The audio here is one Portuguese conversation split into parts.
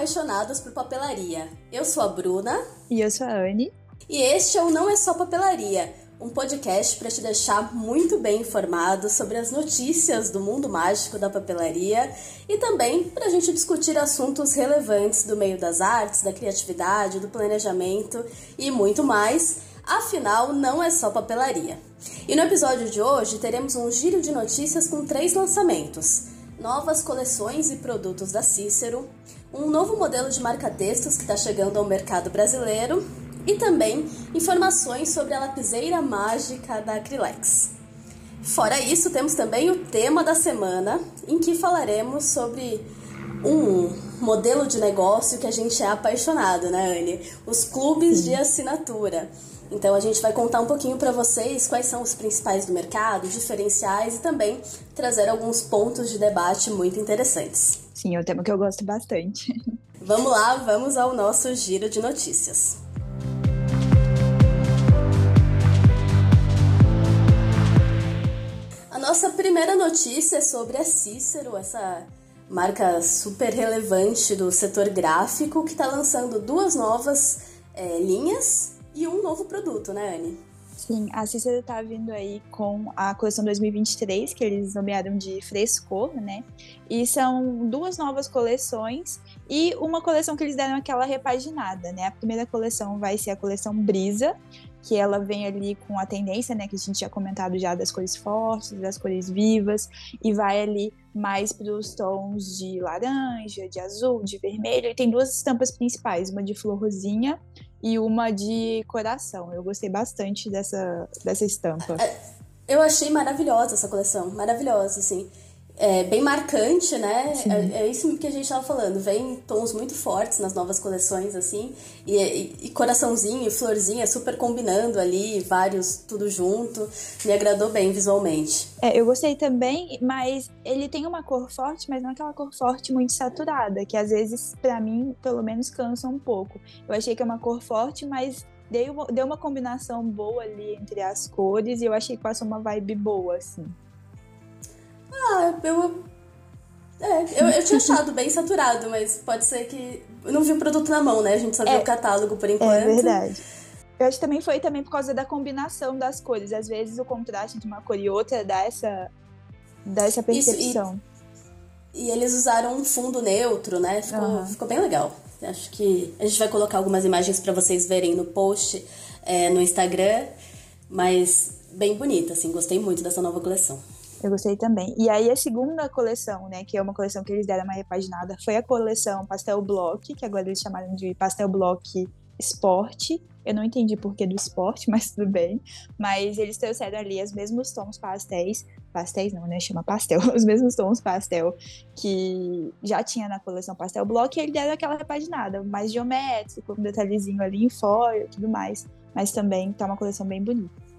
apaixonados por papelaria. Eu sou a Bruna. E eu sou a Anne. E este é o Não É Só Papelaria, um podcast para te deixar muito bem informado sobre as notícias do mundo mágico da papelaria e também para a gente discutir assuntos relevantes do meio das artes, da criatividade, do planejamento e muito mais. Afinal, não é só papelaria. E no episódio de hoje teremos um giro de notícias com três lançamentos novas coleções e produtos da Cícero, um novo modelo de marca-textos que está chegando ao mercado brasileiro e também informações sobre a lapiseira mágica da Acrylex. Fora isso, temos também o tema da semana, em que falaremos sobre um modelo de negócio que a gente é apaixonado, né, Anne? Os clubes de assinatura. Então a gente vai contar um pouquinho para vocês quais são os principais do mercado, diferenciais e também trazer alguns pontos de debate muito interessantes. Sim, é um tema que eu gosto bastante. Vamos lá, vamos ao nosso giro de notícias. A nossa primeira notícia é sobre a Cícero, essa marca super relevante do setor gráfico que está lançando duas novas é, linhas e um novo produto, né, Anne? Sim, a Cícero tá vindo aí com a coleção 2023, que eles nomearam de frescor, né? E são duas novas coleções e uma coleção que eles deram aquela repaginada, né? A primeira coleção vai ser a coleção Brisa, que ela vem ali com a tendência, né, que a gente tinha comentado já das cores fortes, das cores vivas, e vai ali mais para os tons de laranja, de azul, de vermelho, e tem duas estampas principais, uma de flor rosinha e uma de coração. Eu gostei bastante dessa, dessa estampa. É, eu achei maravilhosa essa coleção, maravilhosa, assim é, bem marcante, né? É, é, isso que a gente estava falando. Vem tons muito fortes nas novas coleções, assim. E, e, e, coraçãozinho e florzinha super combinando ali, vários tudo junto. Me agradou bem visualmente. É, eu gostei também, mas ele tem uma cor forte, mas não aquela cor forte muito saturada, que às vezes, para mim, pelo menos cansa um pouco. Eu achei que é uma cor forte, mas deu, deu uma combinação boa ali entre as cores e eu achei que passou uma vibe boa, assim. Ah, eu. É, eu, eu tinha achado bem saturado, mas pode ser que. Eu não vi o produto na mão, né? A gente só viu é, o catálogo por enquanto. É verdade. Eu acho que também foi também por causa da combinação das cores. Às vezes o contraste entre uma cor e outra dá essa, dá essa percepção. Isso, e, e, eles usaram um fundo neutro, né? Ficou, uhum. ficou bem legal. Acho que a gente vai colocar algumas imagens para vocês verem no post é, no Instagram, mas bem bonita, assim, gostei muito dessa nova coleção. Eu gostei também. E aí a segunda coleção, né, que é uma coleção que eles deram uma repaginada, foi a coleção Pastel Block, que agora eles chamaram de Pastel Block Esporte. Eu não entendi por que do esporte, mas tudo bem. Mas eles trouxeram ali os mesmos tons pastéis. Pastéis não, né? Chama pastel. Os mesmos tons pastel que já tinha na coleção Pastel Block. E eles deram aquela repaginada, mais geométrico, com um detalhezinho ali em fora e tudo mais. Mas também tá uma coleção bem bonita.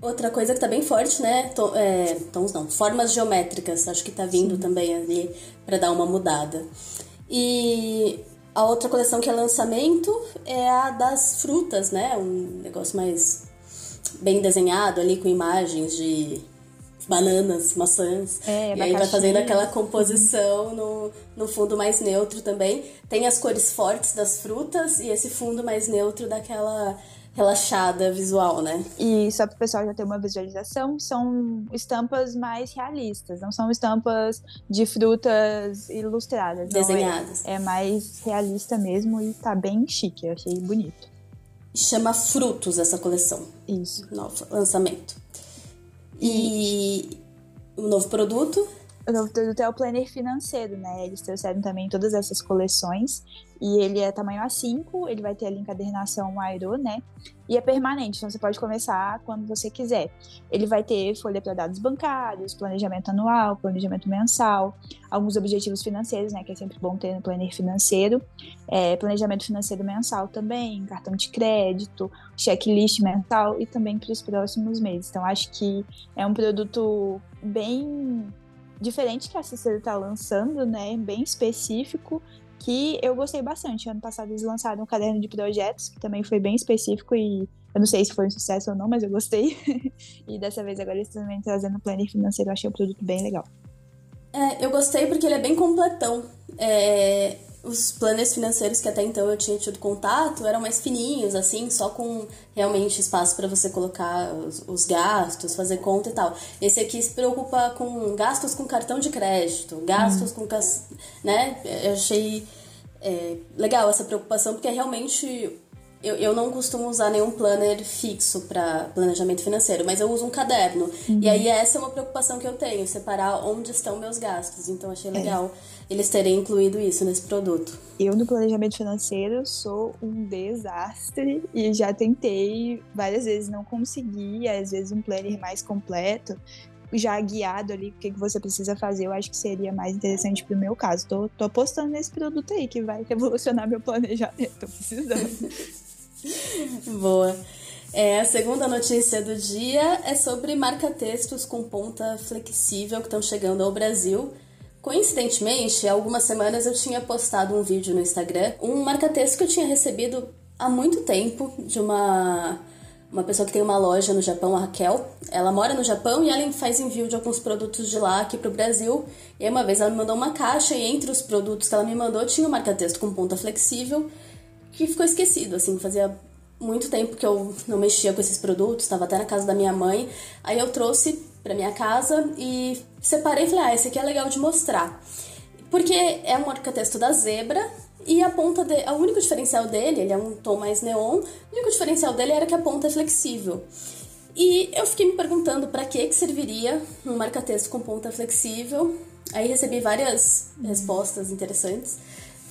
Outra coisa que tá bem forte, né? Tom, é, tons não, formas geométricas, acho que tá vindo Sim. também ali para dar uma mudada. E a outra coleção que é lançamento é a das frutas, né? Um negócio mais bem desenhado ali com imagens de bananas, maçãs. É, e aí vai fazendo aquela composição no, no fundo mais neutro também. Tem as cores fortes das frutas e esse fundo mais neutro daquela relaxada visual, né? E só para o pessoal já ter uma visualização, são estampas mais realistas, não são estampas de frutas ilustradas. Desenhadas. É, é, mais realista mesmo e tá bem chique, eu achei bonito. Chama Frutos essa coleção. Isso. Novo lançamento. E o um novo produto o novo produto é o planner financeiro, né? Eles trouxeram também todas essas coleções. E ele é tamanho A5, ele vai ter ali encadernação Aero, né? E é permanente, então você pode começar quando você quiser. Ele vai ter folha para dados bancários, planejamento anual, planejamento mensal, alguns objetivos financeiros, né? Que é sempre bom ter no planner financeiro. É, planejamento financeiro mensal também, cartão de crédito, checklist mensal e também para os próximos meses. Então acho que é um produto bem diferente que a Cícero está lançando, né? Bem específico, que eu gostei bastante. Ano passado eles lançaram um caderno de projetos, que também foi bem específico e eu não sei se foi um sucesso ou não, mas eu gostei. e dessa vez agora eles também trazendo o planner financeiro, eu achei o produto bem legal. É, eu gostei porque ele é bem completão. É, os planners financeiros que até então eu tinha tido contato eram mais fininhos, assim, só com realmente espaço para você colocar os, os, gastos, fazer conta e tal. Esse aqui se preocupa com gastos com cartão de crédito, gastos com. né? Eu achei é, legal essa preocupação, porque realmente eu, eu não costumo usar nenhum planner fixo para planejamento financeiro, mas eu uso um caderno. Uhum. E aí essa é uma preocupação que eu tenho, separar onde estão meus gastos. Então achei é. legal é. Eles terem incluído isso nesse produto. Eu no planejamento financeiro sou um desastre e já tentei várias vezes, não consegui, às vezes um planner mais completo já guiado ali o que, que você precisa fazer, eu acho que seria mais interessante pro meu caso. Tô, tô apostando nesse produto aí que vai revolucionar meu planejamento. Tô precisando. Boa. É, a segunda notícia do dia é sobre marca-textos com ponta flexível que estão chegando ao Brasil. Coincidentemente, há algumas semanas eu tinha postado um vídeo no Instagram, um marca-texto que eu tinha recebido há muito tempo de uma uma pessoa que tem uma loja no Japão, a Raquel. Ela mora no Japão e ela faz envio de alguns produtos de lá aqui pro Brasil. E aí uma vez ela me mandou uma caixa e entre os produtos que ela me mandou tinha um marca-texto com ponta flexível que ficou esquecido, assim, fazia muito tempo que eu não mexia com esses produtos, estava até na casa da minha mãe. Aí eu trouxe para minha casa e separei e falei: "Ah, esse aqui é legal de mostrar". Porque é um marca-texto da Zebra e a ponta de, o único diferencial dele, ele é um tom mais neon, o único diferencial dele era que a ponta é flexível. E eu fiquei me perguntando para que que serviria um marca-texto com ponta flexível. Aí recebi várias respostas interessantes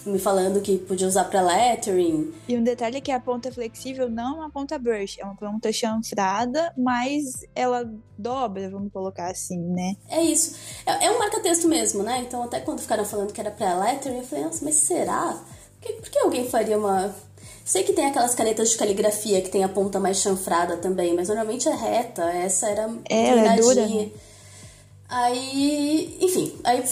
me falando que podia usar para lettering. E um detalhe é que a ponta flexível não é uma ponta brush, é uma ponta chanfrada, mas ela dobra, vamos colocar assim, né? É isso. É, é um marca-texto mesmo, né? Então até quando ficaram falando que era para lettering, eu falei, nossa, mas será? Por que, por que alguém faria uma Sei que tem aquelas canetas de caligrafia que tem a ponta mais chanfrada também, mas normalmente é reta. Essa era é, é dura. Né? Aí, enfim, aí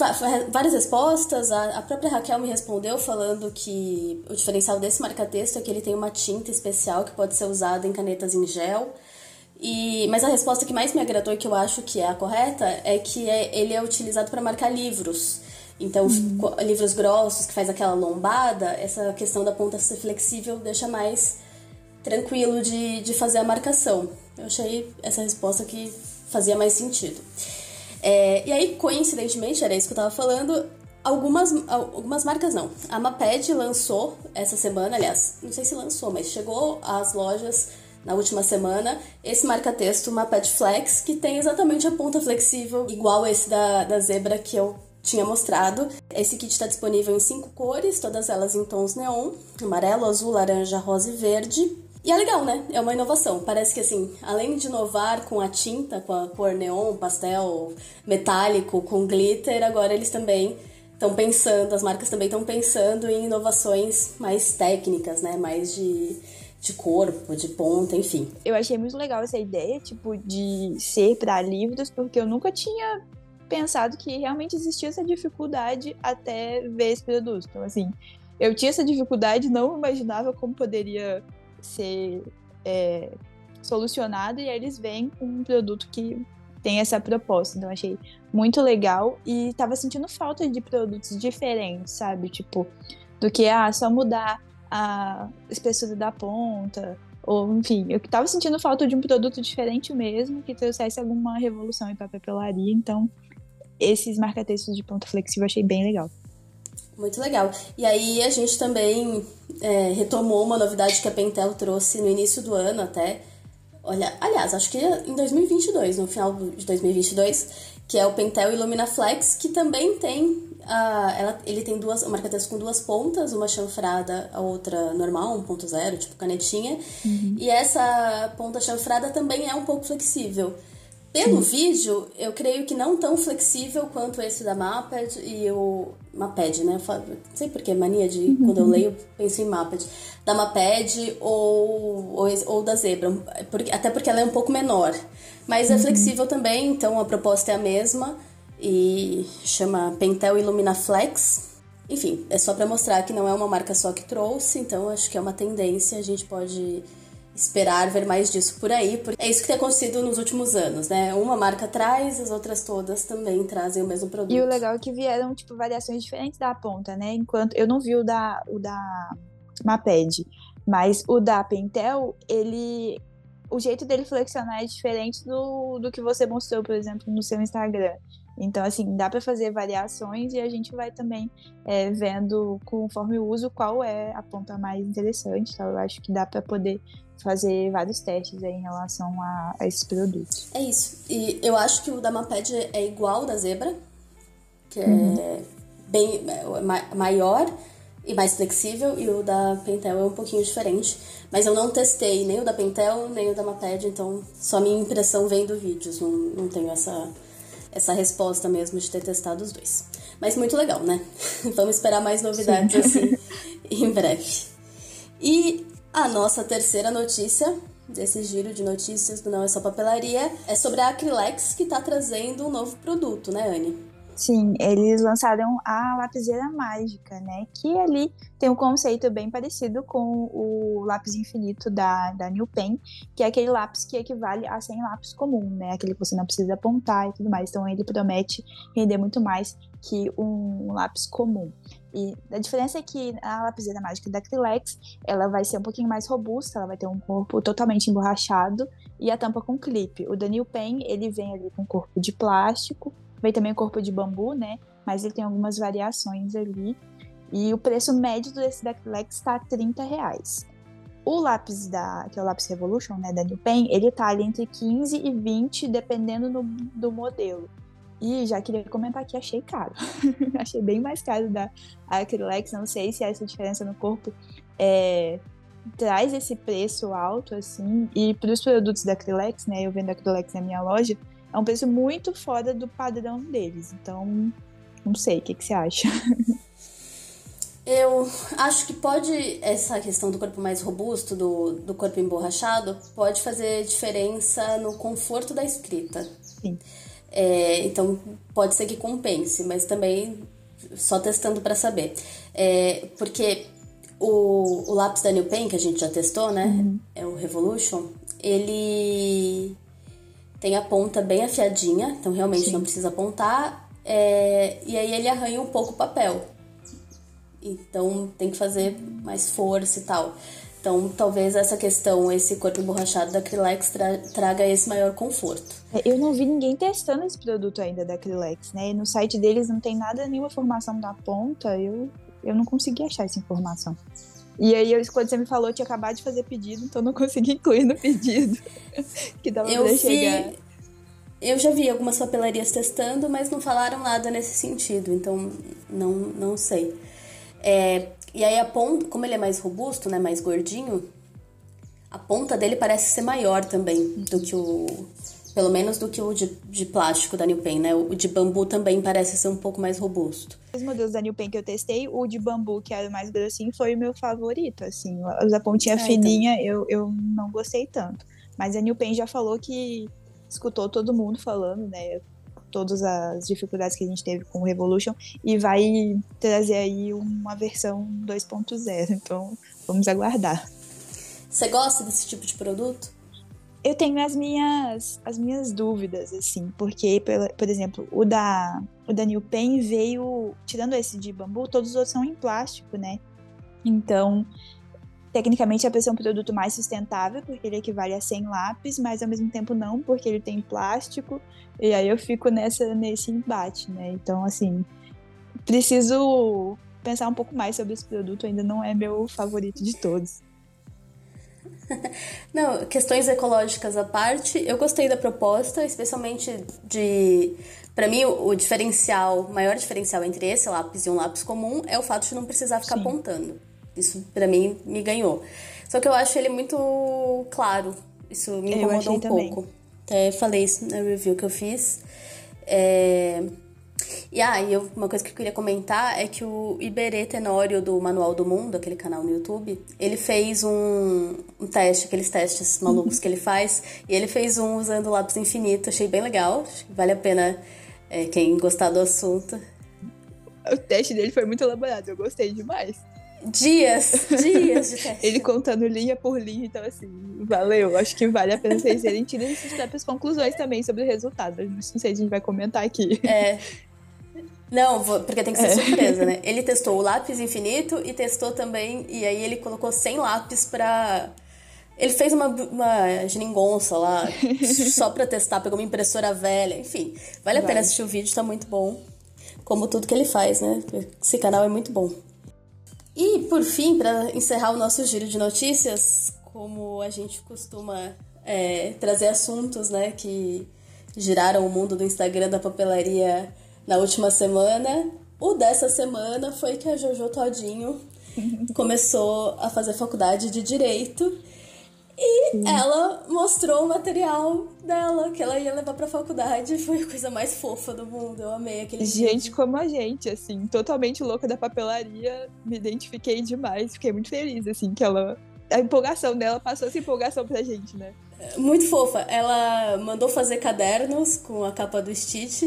várias respostas. A, própria Raquel me respondeu falando que o diferencial desse marca-texto é que ele tem uma tinta especial que pode ser usada em canetas em gel. E, mas a resposta que mais me agradou e que eu acho que é a correta é que é, ele é utilizado para marcar livros. Então, uhum. livros grossos que faz aquela lombada, essa questão da ponta ser flexível deixa mais tranquilo de, de fazer a marcação. Eu achei essa resposta que fazia mais sentido. É, e aí, coincidentemente, era isso que eu tava falando, algumas, algumas marcas não. A Maped lançou essa semana, aliás, não sei se lançou, mas chegou às lojas na última semana esse marca-texto Maped Flex, que tem exatamente a ponta flexível, igual esse da, da Zebra que eu tinha mostrado. Esse kit está disponível em cinco cores, todas elas em tons neon: amarelo, azul, laranja, rosa e verde. E é legal, né? É uma inovação. Parece que, assim, além de inovar com a tinta, com a cor neon, pastel, metálico, com glitter, agora eles também estão pensando, as marcas também estão pensando em inovações mais técnicas, né? Mais de, de corpo, de ponta, enfim. Eu achei muito legal essa ideia, tipo, de ser para livros, porque eu nunca tinha pensado que realmente existia essa dificuldade até ver esse produto. Então, assim, eu tinha essa dificuldade, não imaginava como poderia ser é, solucionado e aí eles vêm com um produto que tem essa proposta. Então, achei muito legal e tava sentindo falta de produtos diferentes, sabe? Tipo, do que, ah, só mudar a espessura da ponta, ou enfim, eu tava sentindo falta de um produto diferente mesmo, que trouxesse alguma revolução em papelaria, então esses marca-textos de ponta flexível eu achei bem legal. Muito legal. E aí a gente também é, retomou uma novidade que a Pentel trouxe no início do ano até. Olha, aliás, acho que em 2022, no final de 2022, que é o Pentel Illumina Flex, que também tem a, ela, ele tem duas, uma marca-texto com duas pontas, uma chanfrada, a outra normal, 1.0, tipo canetinha. Uhum. E essa ponta chanfrada também é um pouco flexível. Pelo vídeo, eu creio que não tão flexível quanto esse da Maped e o Maped, né? Não sei porque mania de uhum. quando eu leio penso em Maped. Da Maped ou, ou, ou, da Zebra, porque, até porque ela é um pouco menor. Mas é uhum. é flexível também, então a proposta é a mesma e chama Pentel Illumina Flex. Enfim, é só para mostrar que não é uma marca só que trouxe, então acho que é uma tendência, a gente pode esperar ver mais disso por aí, porque é isso que tem acontecido nos últimos anos, né? Uma marca traz, as outras todas também trazem o mesmo produto. E o legal é que vieram, tipo, variações diferentes da ponta, né? Enquanto eu não vi o da, o da Maped, mas o da Pentel, ele o jeito dele flexionar é diferente do, do que você mostrou, por exemplo, no seu Instagram. Então, assim, dá para fazer variações e a gente vai também é, vendo, conforme o uso, qual é a ponta mais interessante. Então, eu acho que dá para poder fazer vários testes aí em relação a, a esses produtos. É isso. E eu acho que o da Maped é igual ao da Zebra, que é uhum. bem é, maior e mais flexível, e o da Pentel é um pouquinho diferente. Mas eu não testei nem o da Pentel, nem o da Maped, então só minha impressão vendo vídeos, não, não tenho essa, essa resposta mesmo de ter testado os dois. Mas muito legal, né? Vamos esperar mais novidades Sim. assim em breve. E a nossa terceira notícia desse giro de notícias do Não é Só Papelaria é sobre a Acrylex que está trazendo um novo produto, né, Anne? Sim, eles lançaram a lapiseira mágica, né? Que ali tem um conceito bem parecido com o lápis infinito da, da New Pen, que é aquele lápis que equivale a 100 lápis comum, né? Aquele que você não precisa apontar e tudo mais. Então ele promete render muito mais que um lápis comum. E a diferença é que a lapiseira mágica da Acrylex, ela vai ser um pouquinho mais robusta, ela vai ter um corpo totalmente emborrachado e a tampa com clipe. O da New Pen, ele vem ali com corpo de plástico, vem também o corpo de bambu, né? Mas ele tem algumas variações ali. E o preço médio desse da Acrylex está 30 reais. O lápis da, que é o lápis Revolution, né, da New Pen, ele tá ali entre 15 e 20, dependendo do, do modelo. E já queria comentar que achei caro. achei bem mais caro da Acrylex. Não sei se essa diferença no corpo é, traz esse preço alto, assim. E para os produtos da Acrylex, né? Eu vendo a Acrylex na minha loja, é um preço muito fora do padrão deles. Então, não sei, o que, que você acha? Eu acho que pode, essa questão do corpo mais robusto, do, do corpo emborrachado, pode fazer diferença no conforto da escrita. Sim. É, então pode ser que compense, mas também só testando para saber. É, porque o, o lápis da New Pen, que a gente já testou, né? Uhum. É o Revolution, ele tem a ponta bem afiadinha, então realmente Sim. não precisa apontar. É, e aí ele arranha um pouco o papel. Então tem que fazer mais força e tal. Então, talvez essa questão, esse corpo emborrachado da Acrylex tra traga esse maior conforto. É, eu não vi ninguém testando esse produto ainda da Acrylex, né? no site deles não tem nada, nenhuma informação da ponta, eu, eu não consegui achar essa informação. E aí, eu, quando você me falou, eu tinha acabado de fazer pedido, então não consegui incluir no pedido. que dava eu pra vi... chegar. Eu já vi algumas papelarias testando, mas não falaram nada nesse sentido, então não, não sei. É, e aí a ponta, como ele é mais robusto, né, mais gordinho, a ponta dele parece ser maior também do que o pelo menos do que o de, de plástico da New Pen, né? O de bambu também parece ser um pouco mais robusto. Os modelos da New Pen que eu testei, o de bambu, que era o mais grossinho, foi o meu favorito, assim. A pontinha é, fininha, então. eu, eu não gostei tanto. Mas a New Pen já falou que escutou todo mundo falando, né? Todas as dificuldades que a gente teve com o Revolution e vai trazer aí uma versão 2.0. Então, vamos aguardar. Você gosta desse tipo de produto? Eu tenho as minhas, as minhas dúvidas, assim, porque, por exemplo, o da, o da New Pen veio, tirando esse de bambu, todos os outros são em plástico, né? Então, Tecnicamente, é para ser um produto mais sustentável, porque ele equivale a 100 lápis, mas ao mesmo tempo não, porque ele tem plástico. E aí eu fico nessa, nesse embate, né? Então, assim, preciso pensar um pouco mais sobre esse produto, ainda não é meu favorito de todos. Não, questões ecológicas à parte, eu gostei da proposta, especialmente de. Para mim, o, o, diferencial, o maior diferencial entre esse lápis e um lápis comum é o fato de não precisar ficar Sim. apontando. Isso para mim me ganhou. Só que eu acho ele muito claro. Isso me incomodou um também. pouco. Até falei isso na review que eu fiz. É... E ah, e eu, uma coisa que eu queria comentar é que o Iberê Tenório do Manual do Mundo, aquele canal no YouTube, ele fez um, um teste, aqueles testes malucos que ele faz, e ele fez um usando lápis infinito, achei bem legal, vale a pena é, quem gostar do assunto. O teste dele foi muito elaborado, eu gostei demais. Dias, dias de teste. Ele contando linha por linha, então assim, valeu. Acho que vale a pena vocês verem tirem essas próprias conclusões também sobre o resultado. Não sei se a gente vai comentar aqui. É. Não, vou, porque tem que ser é. surpresa, né? Ele testou o lápis infinito e testou também. E aí ele colocou 100 lápis pra. Ele fez uma, uma geringonça lá, só pra testar, pegou uma impressora velha, enfim. Vale a pena assistir o vídeo, tá muito bom. Como tudo que ele faz, né? Esse canal é muito bom. E, por fim, para encerrar o nosso giro de notícias, como a gente costuma é, trazer assuntos né, que giraram o mundo do Instagram da papelaria na última semana, o dessa semana foi que a Jojo Todinho começou a fazer faculdade de Direito e Sim. ela mostrou o material dela, que ela ia levar pra faculdade. Foi a coisa mais fofa do mundo. Eu amei aquele Gente vídeo. como a gente, assim, totalmente louca da papelaria. Me identifiquei demais. Fiquei muito feliz, assim, que ela. A empolgação dela passou essa empolgação pra gente, né? Muito fofa. Ela mandou fazer cadernos com a capa do Stitch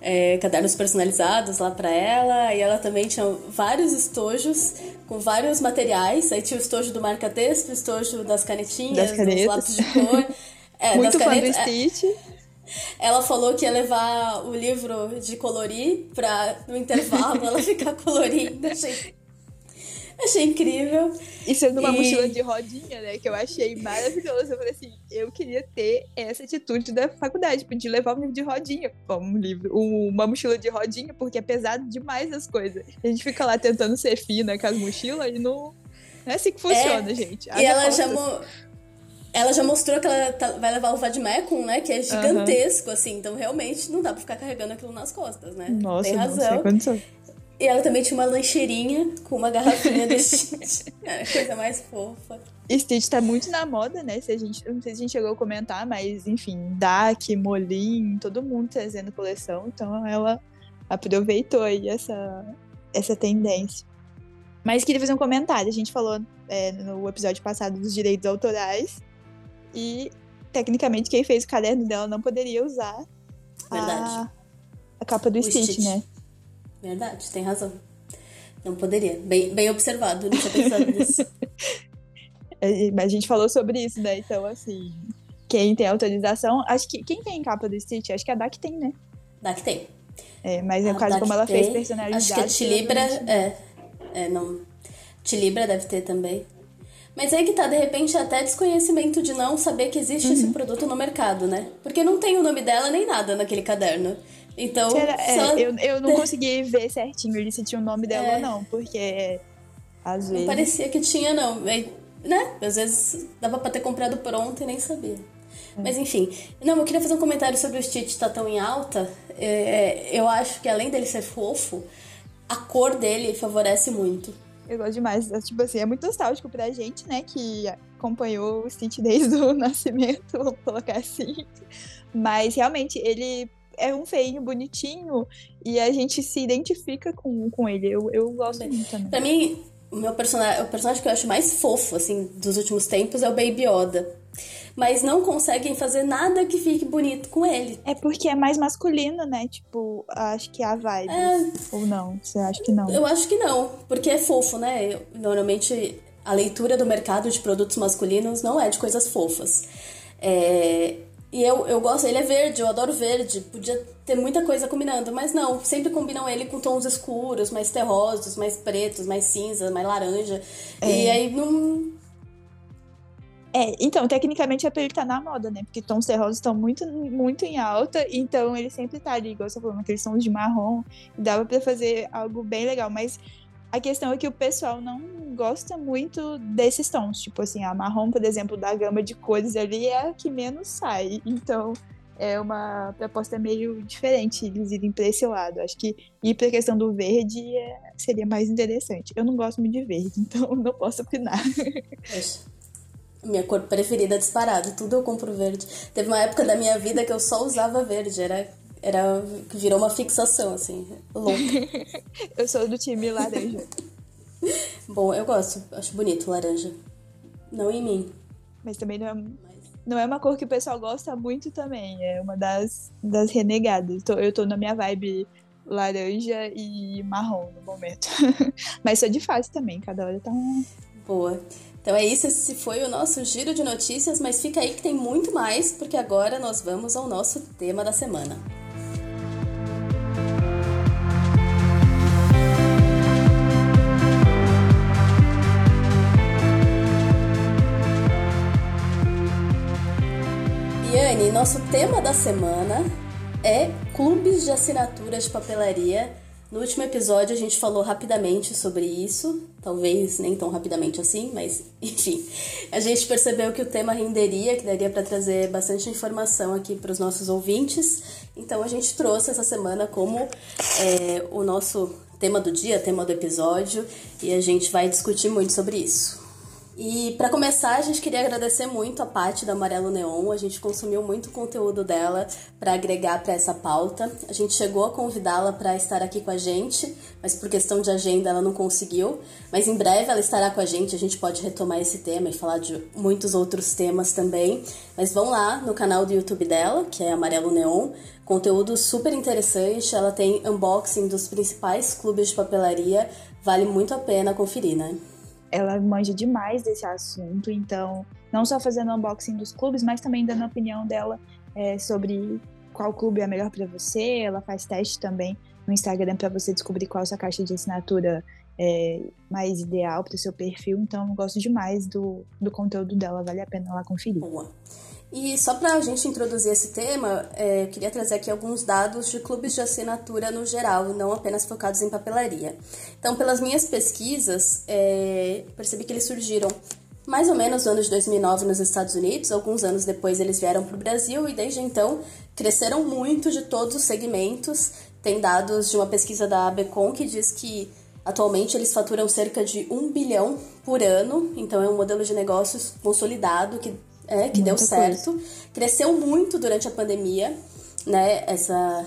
é, cadernos personalizados lá para ela. E ela também tinha vários estojos com vários materiais. Aí tinha o estojo do marca-texto, o estojo das canetinhas, das dos lápis de cor. É, Muito das canetas, é. Stitch. Ela falou que ia levar o livro de colorir pra, no intervalo, ela ficar colorindo. Achei Achei incrível. E sendo uma e... mochila de rodinha, né? Que eu achei maravilhoso. Eu falei assim, eu queria ter essa atitude da faculdade, de levar um livro de rodinha. Um livro, uma mochila de rodinha, porque é pesado demais as coisas. A gente fica lá tentando ser fina com as mochilas e não. Não é assim que funciona, é, gente. e ela já, mo... ela já mostrou que ela tá... vai levar o Vadmecum, né? Que é gigantesco, uhum. assim. Então, realmente, não dá pra ficar carregando aquilo nas costas, né? Nossa, Tem razão. Não sei e ela também tinha uma lancheirinha com uma garrafinha de Stitch. Era a coisa mais fofa. Stitch tá muito na moda, né? Se a gente, não sei se a gente chegou a comentar, mas enfim, Dak, Molin, todo mundo trazendo coleção. Então ela aproveitou aí essa, essa tendência. Mas queria fazer um comentário. A gente falou é, no episódio passado dos direitos autorais. E, tecnicamente, quem fez o caderno dela não poderia usar a, a capa do Stitch, Stitch, né? Verdade, tem razão. Não poderia. Bem, bem observado, não tinha pensado nisso. É, mas a gente falou sobre isso, né? Então, assim, quem tem autorização. Acho que. Quem tem capa do Stitch? Acho que a DAC tem, né? DAC tem. É, mas no caso, como ela tem. fez personalizado. Acho que a Tilibra. É, é, não. Tilibra deve ter também. Mas aí que tá, de repente, até desconhecimento de não saber que existe uhum. esse produto no mercado, né? Porque não tem o nome dela nem nada naquele caderno. Então. Era, é, ela... eu, eu não consegui ver certinho ele se tinha o nome dela é. ou não, porque às vezes. Não parecia que tinha, não. É, né? Às vezes dava pra ter comprado pronto e nem sabia. É. Mas enfim. Não, eu queria fazer um comentário sobre o Stitch tá tão em alta. É, eu acho que além dele ser fofo, a cor dele favorece muito. Eu gosto demais. É, tipo assim, é muito nostálgico pra gente, né? Que acompanhou o Stitch desde o nascimento, vou colocar assim. Mas realmente, ele é um feinho bonitinho e a gente se identifica com, com ele. Eu, eu gosto muito também. Pra mim, o meu personagem, o personagem que eu acho mais fofo, assim, dos últimos tempos é o Baby Yoda. Mas não conseguem fazer nada que fique bonito com ele. É porque é mais masculino, né? Tipo, acho que é a vibe. É... Ou não? Você acha que não? Eu acho que não, porque é fofo, né? Eu, normalmente a leitura do mercado de produtos masculinos não é de coisas fofas. É, e eu, eu gosto, ele é verde, eu adoro verde. Podia ter muita coisa combinando, mas não. Sempre combinam ele com tons escuros, mais terrosos, mais pretos, mais cinza, mais laranja. É. E aí não. É, então, tecnicamente é pra ele tá na moda, né? Porque tons terrosos estão muito, muito em alta, então ele sempre tá ali, igual você falou, aqueles tons de marrom. Dava para fazer algo bem legal, mas a questão é que o pessoal não gosta muito desses tons. Tipo assim, a marrom, por exemplo, da gama de cores ali é a que menos sai. Então, é uma proposta meio diferente eles irem para esse lado. Acho que ir para a questão do verde é, seria mais interessante. Eu não gosto muito de verde, então não posso opinar. Minha cor preferida disparado, tudo eu compro verde. Teve uma época da minha vida que eu só usava verde, era era virou uma fixação, assim, louca. eu sou do time laranja. Bom, eu gosto, acho bonito laranja. Não em mim. Mas também não é, não é uma cor que o pessoal gosta muito também. É uma das, das renegadas. Eu tô na minha vibe laranja e marrom no momento. Mas sou de fase também, cada hora tá um. Boa. Então é isso, esse foi o nosso giro de notícias, mas fica aí que tem muito mais, porque agora nós vamos ao nosso tema da semana. Nosso tema da semana é clubes de assinatura de papelaria. No último episódio a gente falou rapidamente sobre isso, talvez nem tão rapidamente assim, mas enfim, a gente percebeu que o tema renderia, que daria para trazer bastante informação aqui para os nossos ouvintes, então a gente trouxe essa semana como é, o nosso tema do dia, tema do episódio, e a gente vai discutir muito sobre isso. E para começar, a gente queria agradecer muito a Paty da Amarelo Neon. A gente consumiu muito conteúdo dela para agregar para essa pauta. A gente chegou a convidá-la para estar aqui com a gente, mas por questão de agenda ela não conseguiu. Mas em breve ela estará com a gente. A gente pode retomar esse tema e falar de muitos outros temas também. Mas vão lá no canal do YouTube dela, que é Amarelo Neon. Conteúdo super interessante. Ela tem unboxing dos principais clubes de papelaria. Vale muito a pena conferir, né? Ela manja demais desse assunto, então, não só fazendo unboxing dos clubes, mas também dando a opinião dela é, sobre qual clube é melhor para você. Ela faz teste também no Instagram para você descobrir qual a sua caixa de assinatura é, mais ideal para o seu perfil. Então, eu gosto demais do, do conteúdo dela, vale a pena lá conferir. Boa. E só para a gente introduzir esse tema, é, eu queria trazer aqui alguns dados de clubes de assinatura no geral, não apenas focados em papelaria. Então, pelas minhas pesquisas, é, percebi que eles surgiram mais ou menos no ano de 2009 nos Estados Unidos. Alguns anos depois eles vieram para o Brasil e desde então cresceram muito de todos os segmentos. Tem dados de uma pesquisa da Abecon que diz que atualmente eles faturam cerca de um bilhão por ano, então é um modelo de negócios consolidado que é, que Muita deu certo. Coisa. Cresceu muito durante a pandemia, né? Essa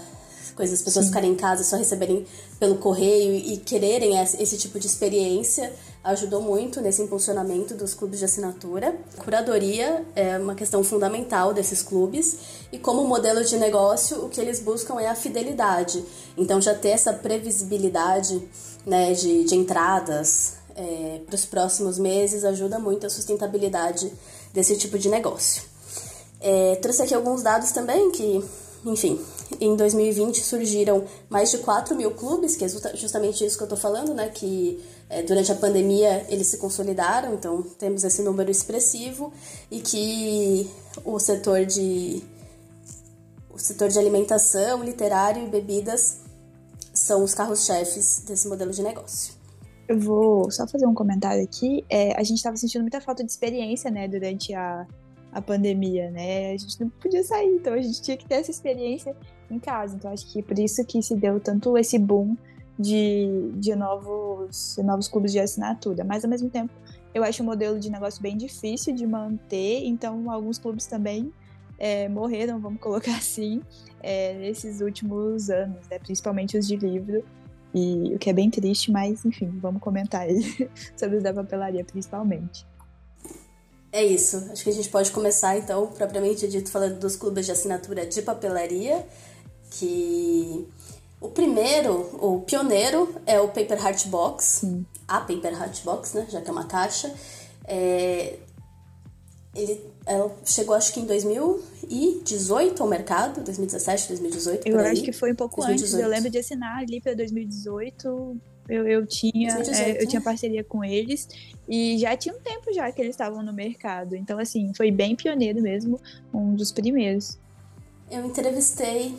coisa, as pessoas Sim. ficarem em casa só receberem pelo correio e quererem esse tipo de experiência ajudou muito nesse impulsionamento dos clubes de assinatura. Curadoria é uma questão fundamental desses clubes e como modelo de negócio o que eles buscam é a fidelidade. Então já ter essa previsibilidade né, de, de entradas é, para os próximos meses ajuda muito a sustentabilidade desse tipo de negócio. É, trouxe aqui alguns dados também que, enfim, em 2020 surgiram mais de 4 mil clubes, que é justamente isso que eu estou falando, né? Que é, durante a pandemia eles se consolidaram, então temos esse número expressivo e que o setor de o setor de alimentação, literário e bebidas são os carros-chefes desse modelo de negócio. Eu vou só fazer um comentário aqui. É, a gente estava sentindo muita falta de experiência, né, durante a, a pandemia, né? A gente não podia sair, então a gente tinha que ter essa experiência em casa. Então acho que por isso que se deu tanto esse boom de, de, novos, de novos clubes de assinatura. Mas ao mesmo tempo, eu acho o modelo de negócio bem difícil de manter, então alguns clubes também é, morreram, vamos colocar assim, é, nesses últimos anos, né? principalmente os de livro. E o que é bem triste, mas enfim, vamos comentar aí sobre os da papelaria principalmente. É isso. Acho que a gente pode começar então, propriamente dito, falando dos clubes de assinatura de papelaria, que o primeiro, o pioneiro, é o Paper Heart Box, Sim. a Paper Heart Box, né, já que é uma caixa. É, ele ela chegou acho que em 2018 ao mercado, 2017, 2018. Eu acho que foi um pouco 2018. antes. Eu lembro de assinar ali para 2018. Eu, eu tinha 2018, é, eu né? tinha parceria com eles e já tinha um tempo já que eles estavam no mercado. Então, assim, foi bem pioneiro mesmo, um dos primeiros. Eu entrevistei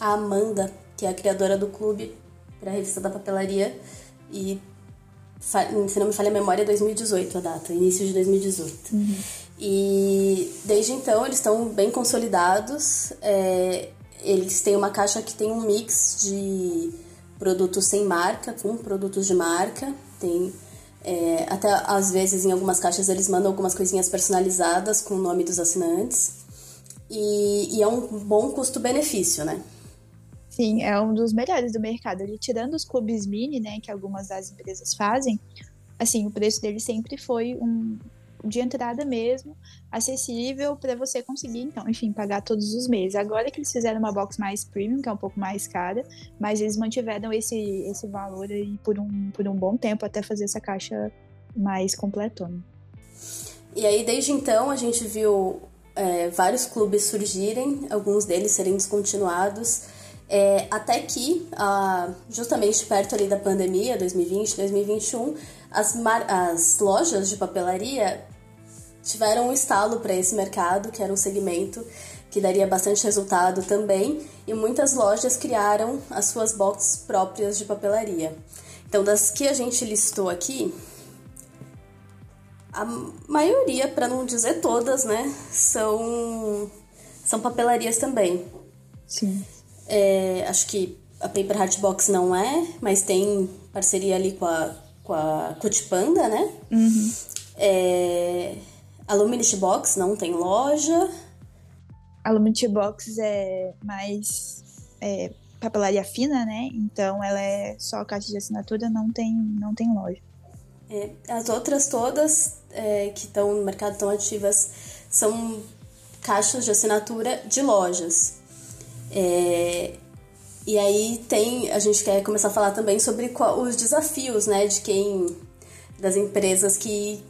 a Amanda, que é a criadora do clube, para a revista da papelaria. E, se não me falha a memória, 2018 a data, início de 2018. Uhum. E desde então eles estão bem consolidados. É, eles têm uma caixa que tem um mix de produtos sem marca com produtos de marca. Tem é, até às vezes em algumas caixas eles mandam algumas coisinhas personalizadas com o nome dos assinantes. E, e é um bom custo-benefício, né? Sim, é um dos melhores do mercado. Ele tirando os clubes mini, né, que algumas das empresas fazem, assim, o preço dele sempre foi um, de entrada mesmo, acessível para você conseguir, então, enfim, pagar todos os meses. Agora que eles fizeram uma box mais premium, que é um pouco mais cara, mas eles mantiveram esse, esse valor aí por um, por um bom tempo até fazer essa caixa mais completona. E aí, desde então, a gente viu é, vários clubes surgirem, alguns deles serem descontinuados, é, até que, ah, justamente perto ali da pandemia, 2020, 2021, as, as lojas de papelaria tiveram um estalo para esse mercado, que era um segmento que daria bastante resultado também, e muitas lojas criaram as suas boxes próprias de papelaria. Então, das que a gente listou aqui, a maioria, para não dizer todas, né, são, são papelarias também. Sim. É, acho que a Paper Heart Box não é, mas tem parceria ali com a, com a Cutipanda, né? Uhum. É, a Luminity Box não tem loja. A Luminity Box é mais é, papelaria fina, né? Então ela é só caixa de assinatura, não tem, não tem loja. É, as outras todas é, que estão no mercado tão ativas são caixas de assinatura de lojas. É, e aí tem, a gente quer começar a falar também sobre qual, os desafios, né, de quem, das empresas que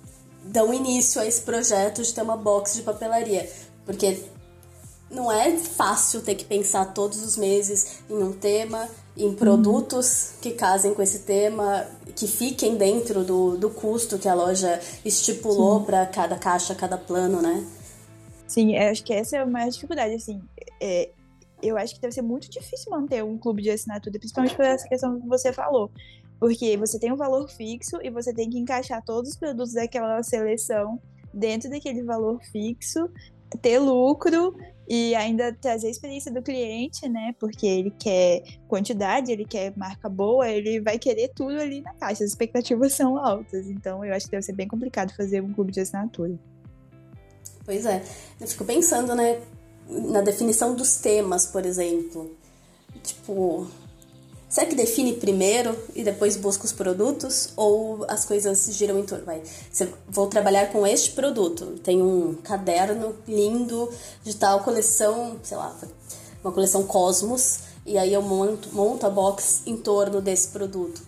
dão início a esse projeto de ter uma box de papelaria, porque não é fácil ter que pensar todos os meses em um tema, em produtos que casem com esse tema, que fiquem dentro do, do custo que a loja estipulou para cada caixa, cada plano, né? Sim, acho que essa é a maior dificuldade, assim. É, eu acho que deve ser muito difícil manter um clube de assinatura, principalmente por essa questão que você falou. Porque você tem um valor fixo e você tem que encaixar todos os produtos daquela seleção dentro daquele valor fixo, ter lucro e ainda trazer a experiência do cliente, né? Porque ele quer quantidade, ele quer marca boa, ele vai querer tudo ali na caixa. As expectativas são altas, então eu acho que deve ser bem complicado fazer um clube de assinatura. Pois é, eu fico pensando, né, na definição dos temas, por exemplo. Tipo, Será que define primeiro e depois busca os produtos? Ou as coisas giram em torno? Vai, vou trabalhar com este produto. Tem um caderno lindo de tal coleção, sei lá, uma coleção Cosmos. E aí eu monto, monto a box em torno desse produto.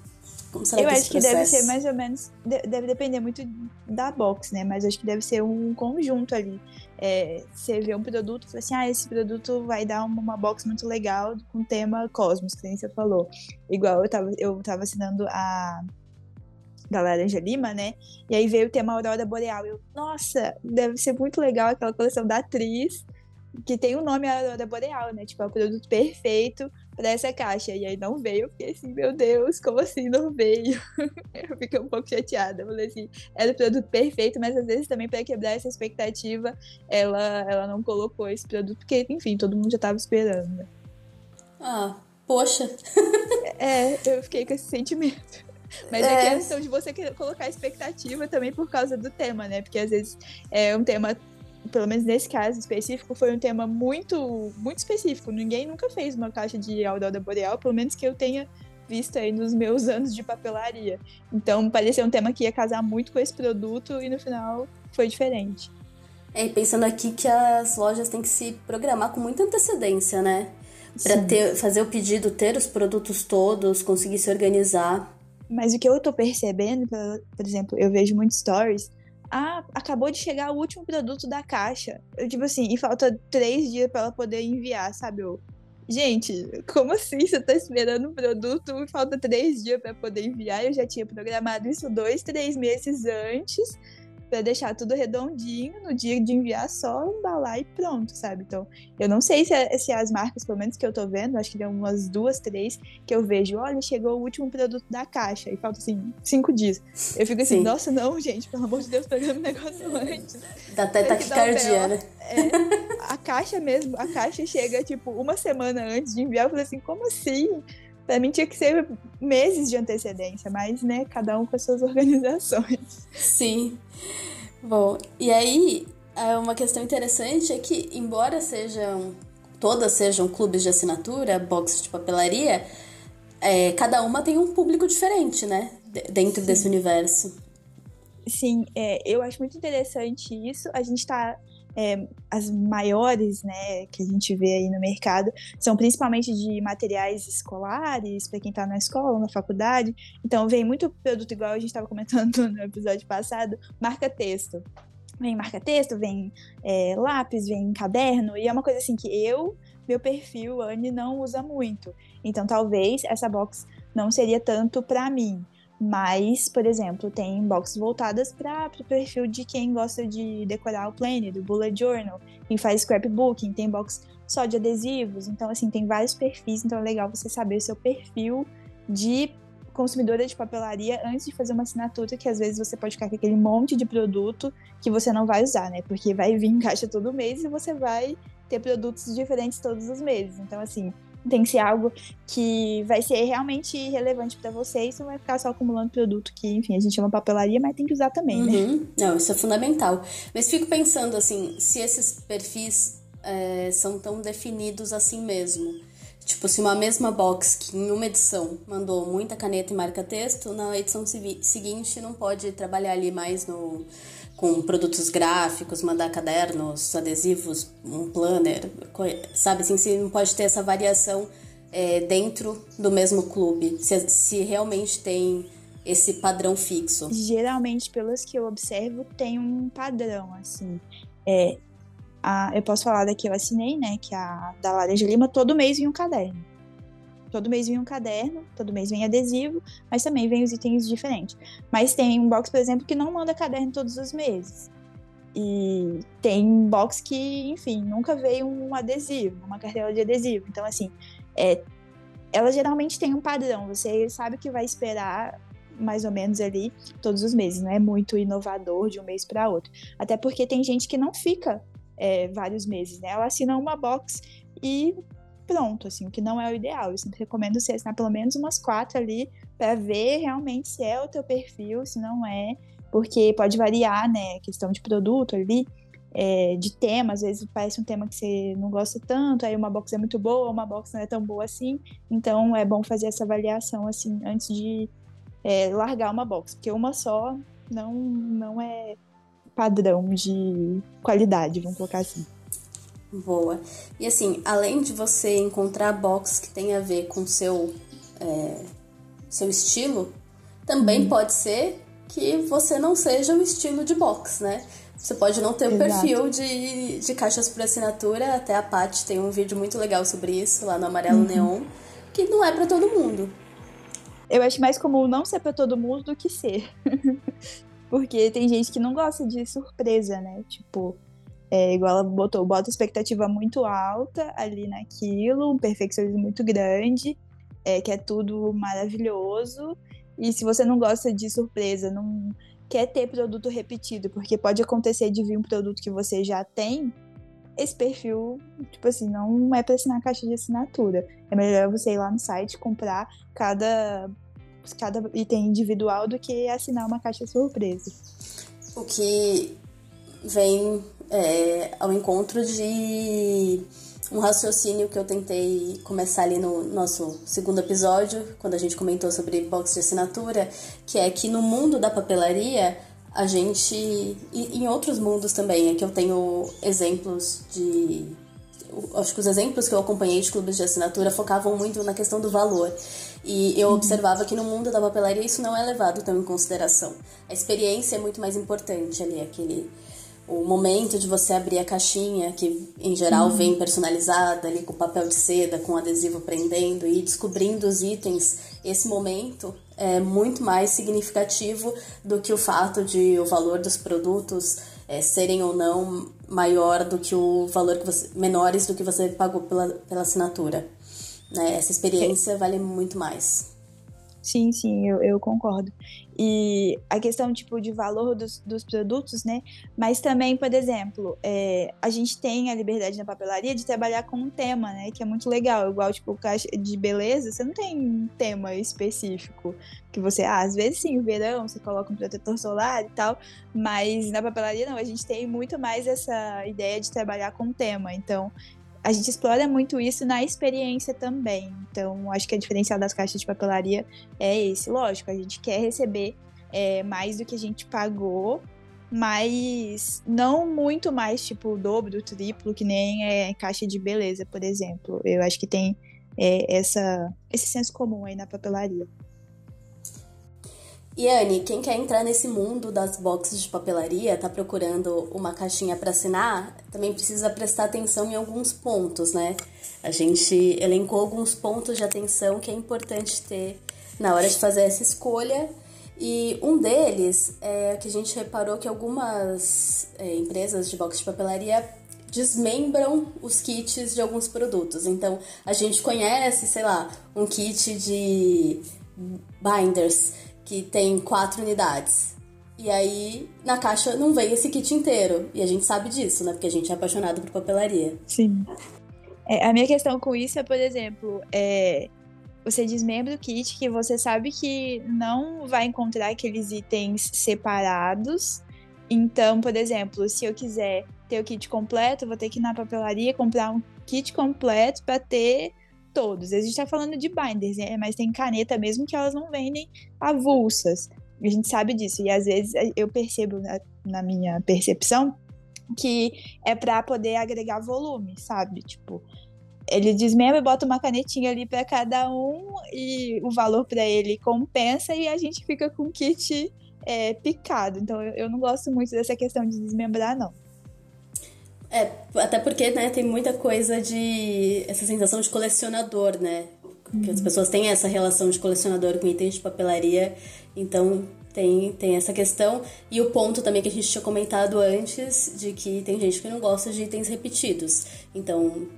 Como será eu acho que deve ser mais ou menos. Deve depender muito da box, né? Mas acho que deve ser um conjunto ali. É, você vê um produto e fala assim: ah, esse produto vai dar uma, uma box muito legal com tema Cosmos, que nem você falou. Igual eu tava, eu tava assinando a da Laranja Lima, né? E aí veio o tema Aurora Boreal. Eu, nossa, deve ser muito legal aquela coleção da atriz que tem o nome Aurora Boreal, né? Tipo, é o produto perfeito para essa caixa. E aí não veio, eu fiquei assim, meu Deus, como assim não veio? eu fiquei um pouco chateada. Eu falei assim, era o produto perfeito, mas às vezes também para quebrar essa expectativa, ela, ela não colocou esse produto, porque, enfim, todo mundo já tava esperando. Né? Ah, poxa. é, eu fiquei com esse sentimento. Mas é, é questão de você colocar expectativa também por causa do tema, né? Porque às vezes é um tema pelo menos nesse caso específico, foi um tema muito, muito específico. Ninguém nunca fez uma caixa de aurora boreal, pelo menos que eu tenha visto aí nos meus anos de papelaria. Então, parecia um tema que ia casar muito com esse produto e no final foi diferente. É, pensando aqui que as lojas têm que se programar com muita antecedência, né? Para ter, fazer o pedido, ter os produtos todos, conseguir se organizar. Mas o que eu tô percebendo, por exemplo, eu vejo muitos stories ah, acabou de chegar o último produto da caixa. Tipo assim, e falta três dias para ela poder enviar, sabe? Eu, gente, como assim você tá esperando um produto e falta três dias para poder enviar? Eu já tinha programado isso dois, três meses antes para deixar tudo redondinho, no dia de enviar só embalar e pronto, sabe? Então, eu não sei se, se as marcas, pelo menos que eu tô vendo, acho que tem umas duas, três, que eu vejo, olha, chegou o último produto da caixa, e falta assim, cinco dias. Eu fico assim, Sim. nossa, não, gente, pelo amor de Deus, pegando o negócio antes. Dá até taquicardia, né? É, a caixa mesmo, a caixa chega, tipo, uma semana antes de enviar, eu falei assim, como assim? Pra mim tinha que ser meses de antecedência, mas, né, cada um com as suas organizações. Sim. Bom, e aí, é uma questão interessante é que, embora sejam todas sejam clubes de assinatura, boxes de papelaria, é, cada uma tem um público diferente, né? Dentro Sim. desse universo. Sim, é, eu acho muito interessante isso. A gente está é, as maiores, né, que a gente vê aí no mercado, são principalmente de materiais escolares, para quem está na escola, na faculdade. Então, vem muito produto igual a gente estava comentando no episódio passado, marca texto. Vem marca texto, vem é, lápis, vem caderno, e é uma coisa assim que eu, meu perfil, Anne, não usa muito. Então, talvez essa box não seria tanto para mim. Mas, por exemplo, tem boxes voltadas para o perfil de quem gosta de decorar o planner, do bullet journal, quem faz scrapbooking, tem box só de adesivos. Então, assim, tem vários perfis, então é legal você saber o seu perfil de consumidora de papelaria antes de fazer uma assinatura, que às vezes você pode ficar com aquele monte de produto que você não vai usar, né? Porque vai vir em caixa todo mês e você vai ter produtos diferentes todos os meses. Então, assim, tem que ser algo que vai ser realmente relevante para você. Isso não vai ficar só acumulando produto que, enfim, a gente chama papelaria, mas tem que usar também, né? uhum. né? Não, isso é fundamental. Mas fico pensando assim, se esses perfis é, são tão definidos assim mesmo. Tipo, se uma mesma box que em uma edição mandou muita caneta e marca texto, na edição seguinte não pode trabalhar ali mais no com produtos gráficos, mandar cadernos, adesivos, um planner, sabe assim, se não pode ter essa variação é, dentro do mesmo clube, se, se realmente tem esse padrão fixo. Geralmente, pelas que eu observo, tem um padrão, assim. É, a, eu posso falar da que eu assinei, né, que é a da Laranja Lima, todo mês vem um caderno. Todo mês vem um caderno, todo mês vem adesivo, mas também vem os itens diferentes. Mas tem um box, por exemplo, que não manda caderno todos os meses. E tem box que, enfim, nunca veio um adesivo, uma cartela de adesivo. Então, assim, é, ela geralmente tem um padrão. Você sabe que vai esperar mais ou menos ali todos os meses. Não é muito inovador de um mês para outro. Até porque tem gente que não fica é, vários meses, né? Ela assina uma box e pronto, assim, o que não é o ideal. Eu sempre recomendo você assinar pelo menos umas quatro ali para ver realmente se é o teu perfil, se não é, porque pode variar, né, questão de produto ali, é, de tema, às vezes parece um tema que você não gosta tanto, aí uma box é muito boa, uma box não é tão boa assim, então é bom fazer essa avaliação, assim, antes de é, largar uma box, porque uma só não, não é padrão de qualidade, vamos colocar assim. Boa. E assim, além de você encontrar box que tem a ver com seu é, seu estilo, também hum. pode ser que você não seja o estilo de box, né? Você pode não ter o perfil de, de caixas por assinatura, até a Paty tem um vídeo muito legal sobre isso lá no Amarelo uhum. Neon, que não é para todo mundo. Eu acho mais comum não ser para todo mundo do que ser. Porque tem gente que não gosta de surpresa, né? Tipo, é, igual ela botou, bota expectativa muito alta ali naquilo, um perfeccionismo muito grande, é, que é tudo maravilhoso. E se você não gosta de surpresa, não quer ter produto repetido, porque pode acontecer de vir um produto que você já tem, esse perfil, tipo assim, não é para assinar caixa de assinatura. É melhor você ir lá no site comprar cada, cada item individual do que assinar uma caixa surpresa. O que vem é, ao encontro de um raciocínio que eu tentei começar ali no nosso segundo episódio, quando a gente comentou sobre box de assinatura, que é que no mundo da papelaria a gente e em outros mundos também, é que eu tenho exemplos de acho que os exemplos que eu acompanhei de clubes de assinatura focavam muito na questão do valor. E eu uhum. observava que no mundo da papelaria isso não é levado tão em consideração. A experiência é muito mais importante ali, aquele o momento de você abrir a caixinha, que em geral uhum. vem personalizada ali com papel de seda, com adesivo prendendo e descobrindo os itens, esse momento é muito mais significativo do que o fato de o valor dos produtos é, serem ou não maior do que o valor que você, menores do que você pagou pela, pela assinatura. Né? Essa experiência vale muito mais. Sim, sim, eu, eu concordo. E a questão, tipo, de valor dos, dos produtos, né? Mas também, por exemplo, é, a gente tem a liberdade na papelaria de trabalhar com um tema, né? Que é muito legal. Igual, tipo, caixa de beleza, você não tem um tema específico. Que você, ah, às vezes sim, verão, você coloca um protetor solar e tal. Mas na papelaria, não. A gente tem muito mais essa ideia de trabalhar com um tema. Então, a gente explora muito isso na experiência também. Então, acho que a diferencial das caixas de papelaria é esse. Lógico, a gente quer receber é, mais do que a gente pagou, mas não muito mais, tipo, o dobro, o triplo, que nem é caixa de beleza, por exemplo. Eu acho que tem é, essa, esse senso comum aí na papelaria. E Anne, quem quer entrar nesse mundo das boxes de papelaria, tá procurando uma caixinha para assinar, também precisa prestar atenção em alguns pontos, né? A gente elencou alguns pontos de atenção que é importante ter na hora de fazer essa escolha. E um deles é que a gente reparou que algumas é, empresas de box de papelaria desmembram os kits de alguns produtos. Então, a gente conhece, sei lá, um kit de binders que tem quatro unidades. E aí, na caixa não vem esse kit inteiro. E a gente sabe disso, né? Porque a gente é apaixonado por papelaria. Sim. É, a minha questão com isso é, por exemplo, é, você desmembra o kit que você sabe que não vai encontrar aqueles itens separados. Então, por exemplo, se eu quiser ter o kit completo, vou ter que ir na papelaria comprar um kit completo para ter todos. A gente está falando de binders, né? mas tem caneta mesmo que elas não vendem avulsas. A gente sabe disso. E às vezes eu percebo na, minha percepção que é para poder agregar volume, sabe? Tipo, ele desmembra e bota uma canetinha ali para cada um e o valor para ele compensa e a gente fica com kit é, picado. Então eu, eu não gosto muito dessa questão de desmembrar, não. É, até porque, né, tem muita coisa de. essa sensação de colecionador, né? Porque as uhum. pessoas têm essa relação de colecionador com itens de papelaria, então tem, tem essa questão. E o ponto também que a gente tinha comentado antes, de que tem gente que não gosta de itens repetidos. Então,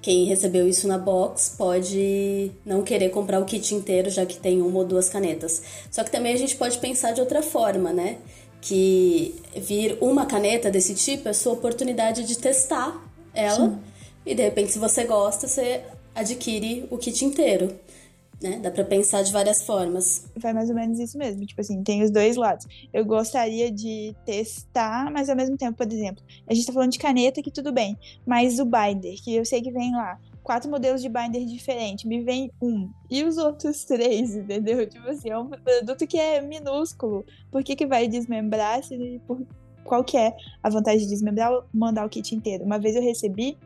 quem recebeu isso na box pode não querer comprar o kit inteiro, já que tem uma ou duas canetas. Só que também a gente pode pensar de outra forma, né? Que vir uma caneta desse tipo é sua oportunidade de testar ela. Sim. E de repente, se você gosta, você adquire o kit inteiro né? Dá pra pensar de várias formas. Vai mais ou menos isso mesmo. Tipo assim, tem os dois lados. Eu gostaria de testar, mas ao mesmo tempo, por exemplo, a gente tá falando de caneta que tudo bem, mas o binder, que eu sei que vem lá, quatro modelos de binder diferentes, me vem um. E os outros três, entendeu? Tipo assim, é um produto que é minúsculo. Por que, que vai desmembrar se por qual que é a vantagem de desmembrar mandar o kit inteiro? Uma vez eu recebi,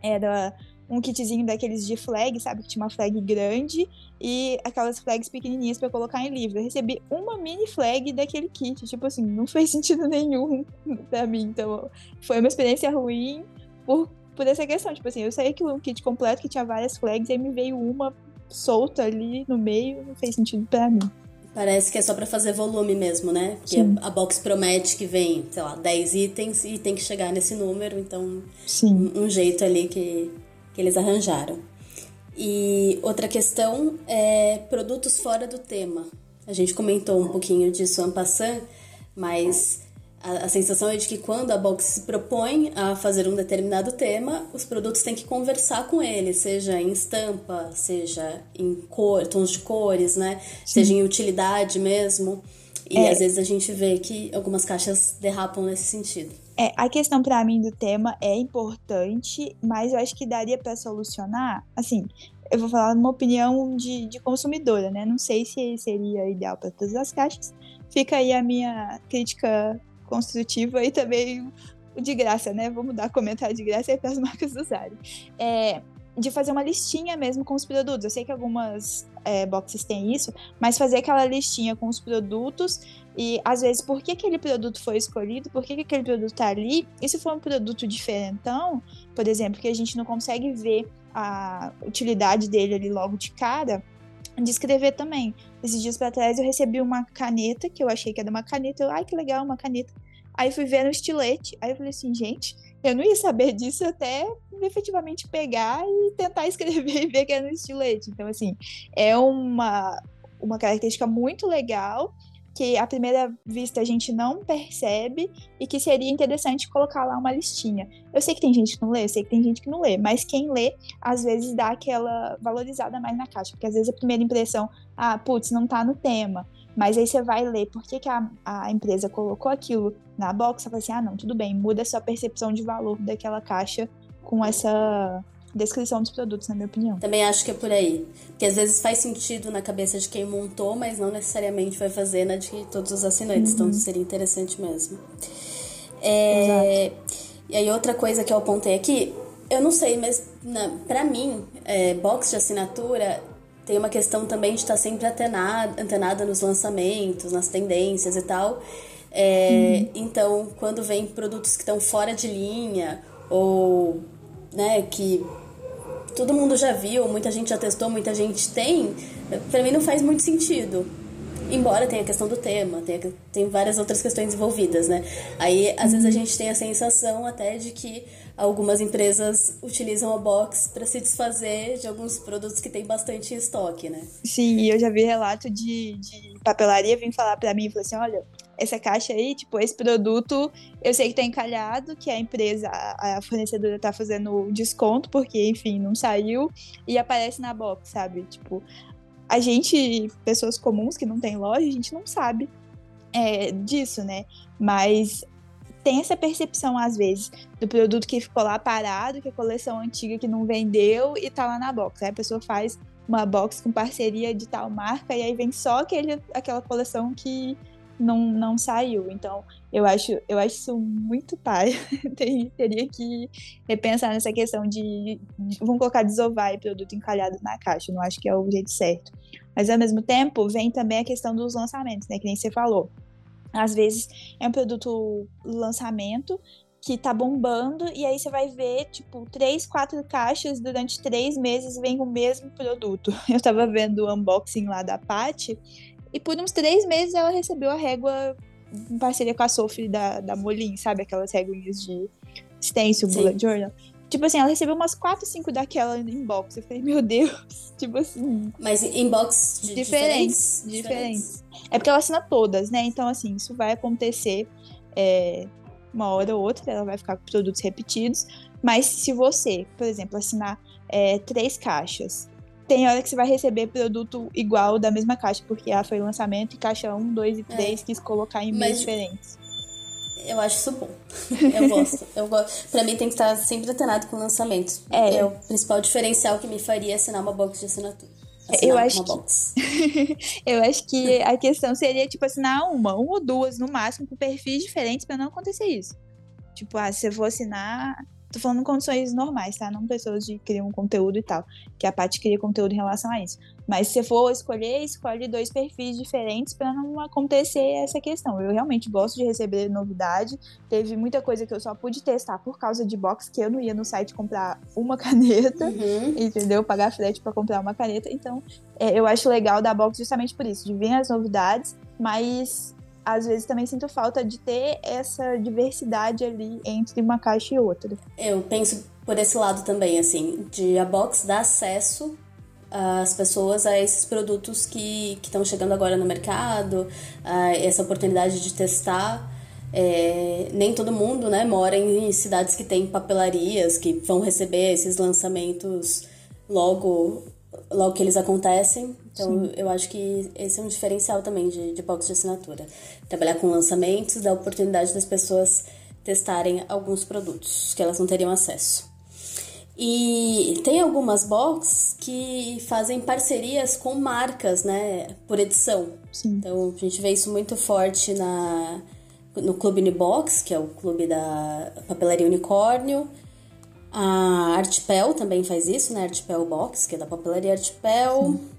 era um kitzinho daqueles de flag, sabe? Que tinha uma flag grande e aquelas flags pequenininhas para colocar em livro. Eu recebi uma mini flag daquele kit. Tipo assim, não fez sentido nenhum pra mim. Então, foi uma experiência ruim por, por essa questão. Tipo assim, eu saí que um kit completo que tinha várias flags e aí me veio uma solta ali no meio. Não fez sentido para mim. Parece que é só para fazer volume mesmo, né? Porque Sim. a box promete que vem, sei lá, 10 itens e tem que chegar nesse número, então Sim. Um, jeito ali que que eles arranjaram. E outra questão é produtos fora do tema. A gente comentou um pouquinho disso en passant, mas a, a, sensação é de que quando a box se propõe a fazer um determinado tema, os produtos têm que conversar com ele, seja em estampa, seja em cor, tons de cores, né? Sim. Seja em utilidade mesmo. E é. às vezes a gente vê que algumas caixas derrapam nesse sentido. É, a questão para mim do tema é importante, mas eu acho que daria para solucionar. Assim, eu vou falar uma opinião de, de consumidora, né? Não sei se seria ideal para todas as caixas. Fica aí a minha crítica construtiva e também de graça, né? Vamos dar comentário de graça aí para as marcas usarem. É, de fazer uma listinha mesmo com os produtos. Eu sei que algumas é, boxes têm isso, mas fazer aquela listinha com os produtos e às vezes por que aquele produto foi escolhido, por que aquele produto tá ali. E se for um produto diferentão, por exemplo, que a gente não consegue ver a utilidade dele ali logo de cara, descrever também. Esses dias para trás eu recebi uma caneta que eu achei que era uma caneta, eu, ai que legal, uma caneta. Aí fui ver no estilete, aí eu falei assim, gente, eu não ia saber disso até efetivamente pegar e tentar escrever e ver que é no estilete. Então, assim, é uma, uma característica muito legal que à primeira vista a gente não percebe e que seria interessante colocar lá uma listinha. Eu sei que tem gente que não lê, eu sei que tem gente que não lê, mas quem lê, às vezes dá aquela valorizada mais na caixa, porque às vezes a primeira impressão, ah, putz, não tá no tema. Mas aí você vai ler por que, que a, a empresa colocou aquilo na box, você fala assim, ah, não, tudo bem, muda a sua percepção de valor daquela caixa com essa descrição dos produtos, na minha opinião. Também acho que é por aí. que às vezes faz sentido na cabeça de quem montou, mas não necessariamente vai fazer na de todos os assinantes. Então, uhum. Então seria interessante mesmo. É, e aí outra coisa que eu apontei aqui, eu não sei, mas para mim, é, box de assinatura tem uma questão também de estar sempre antenada, antenada nos lançamentos, nas tendências e tal. É, uhum. Então, quando vem produtos que estão fora de linha ou né, que todo mundo já viu, muita gente já testou, muita gente tem, para mim não faz muito sentido. Embora tenha a questão do tema, tenha, tem várias outras questões envolvidas, né? Aí, às vezes, a gente tem a sensação até de que algumas empresas utilizam a box para se desfazer de alguns produtos que tem bastante estoque, né? Sim, eu já vi relato de, de papelaria vir falar para mim e falar assim: olha, essa caixa aí, tipo, esse produto, eu sei que tá encalhado, que a empresa, a fornecedora tá fazendo desconto, porque, enfim, não saiu, e aparece na box, sabe? Tipo, a gente, pessoas comuns que não tem loja, a gente não sabe é, disso, né? Mas tem essa percepção, às vezes, do produto que ficou lá parado, que a coleção antiga que não vendeu e tá lá na box. Aí a pessoa faz uma box com parceria de tal marca e aí vem só aquele, aquela coleção que não, não saiu. Então, eu acho, eu acho isso muito pai. Teria que repensar nessa questão de, de vamos colocar desovar e produto encalhado na caixa. Não acho que é o jeito certo. Mas ao mesmo tempo, vem também a questão dos lançamentos, né? Que nem você falou. Às vezes é um produto lançamento que tá bombando, e aí você vai ver, tipo, três, quatro caixas durante três meses vem o mesmo produto. Eu tava vendo o unboxing lá da Paty, e por uns três meses ela recebeu a régua em parceria com a Sophie da, da Molin, sabe? Aquelas réguas de stencil, bullet journal. Tipo assim, ela recebeu umas 4, 5 daquela inbox. Eu falei, meu Deus, tipo assim. Mas inbox de diferentes, diferentes, diferentes. É porque ela assina todas, né? Então, assim, isso vai acontecer é, uma hora ou outra, ela vai ficar com produtos repetidos. Mas se você, por exemplo, assinar é, três caixas tem hora que você vai receber produto igual da mesma caixa, porque ela foi lançamento e caixa 1, 2 e 3 é. quis colocar em meios diferentes. Eu acho isso bom. Eu gosto. eu gosto. Pra mim tem que estar sempre antenado com lançamentos. É. é o principal diferencial que me faria assinar uma box de assinatura. Assinar eu acho que... eu acho que a questão seria, tipo, assinar uma, uma ou duas no máximo, com perfis diferentes, para não acontecer isso. Tipo, ah, se eu vou assinar Tô falando condições normais, tá? Não pessoas que criam conteúdo e tal. Que a parte cria conteúdo em relação a isso. Mas se você for escolher, escolhe dois perfis diferentes para não acontecer essa questão. Eu realmente gosto de receber novidade. Teve muita coisa que eu só pude testar por causa de box, que eu não ia no site comprar uma caneta, uhum. entendeu? Pagar frete para comprar uma caneta. Então, é, eu acho legal da box justamente por isso, de vir as novidades, mas às vezes também sinto falta de ter essa diversidade ali entre uma caixa e outra. Eu penso por esse lado também, assim, de a box dar acesso às pessoas a esses produtos que estão chegando agora no mercado, essa oportunidade de testar. É, nem todo mundo né, mora em cidades que tem papelarias, que vão receber esses lançamentos logo, logo que eles acontecem. Então, Sim. eu acho que esse é um diferencial também de, de box de assinatura. Trabalhar com lançamentos dá oportunidade das pessoas testarem alguns produtos que elas não teriam acesso. E tem algumas box que fazem parcerias com marcas, né, por edição. Sim. Então, a gente vê isso muito forte na, no Clube Unibox, que é o clube da papelaria unicórnio. A Artpel também faz isso, né? Artpel Box, que é da papelaria Artpel. Sim.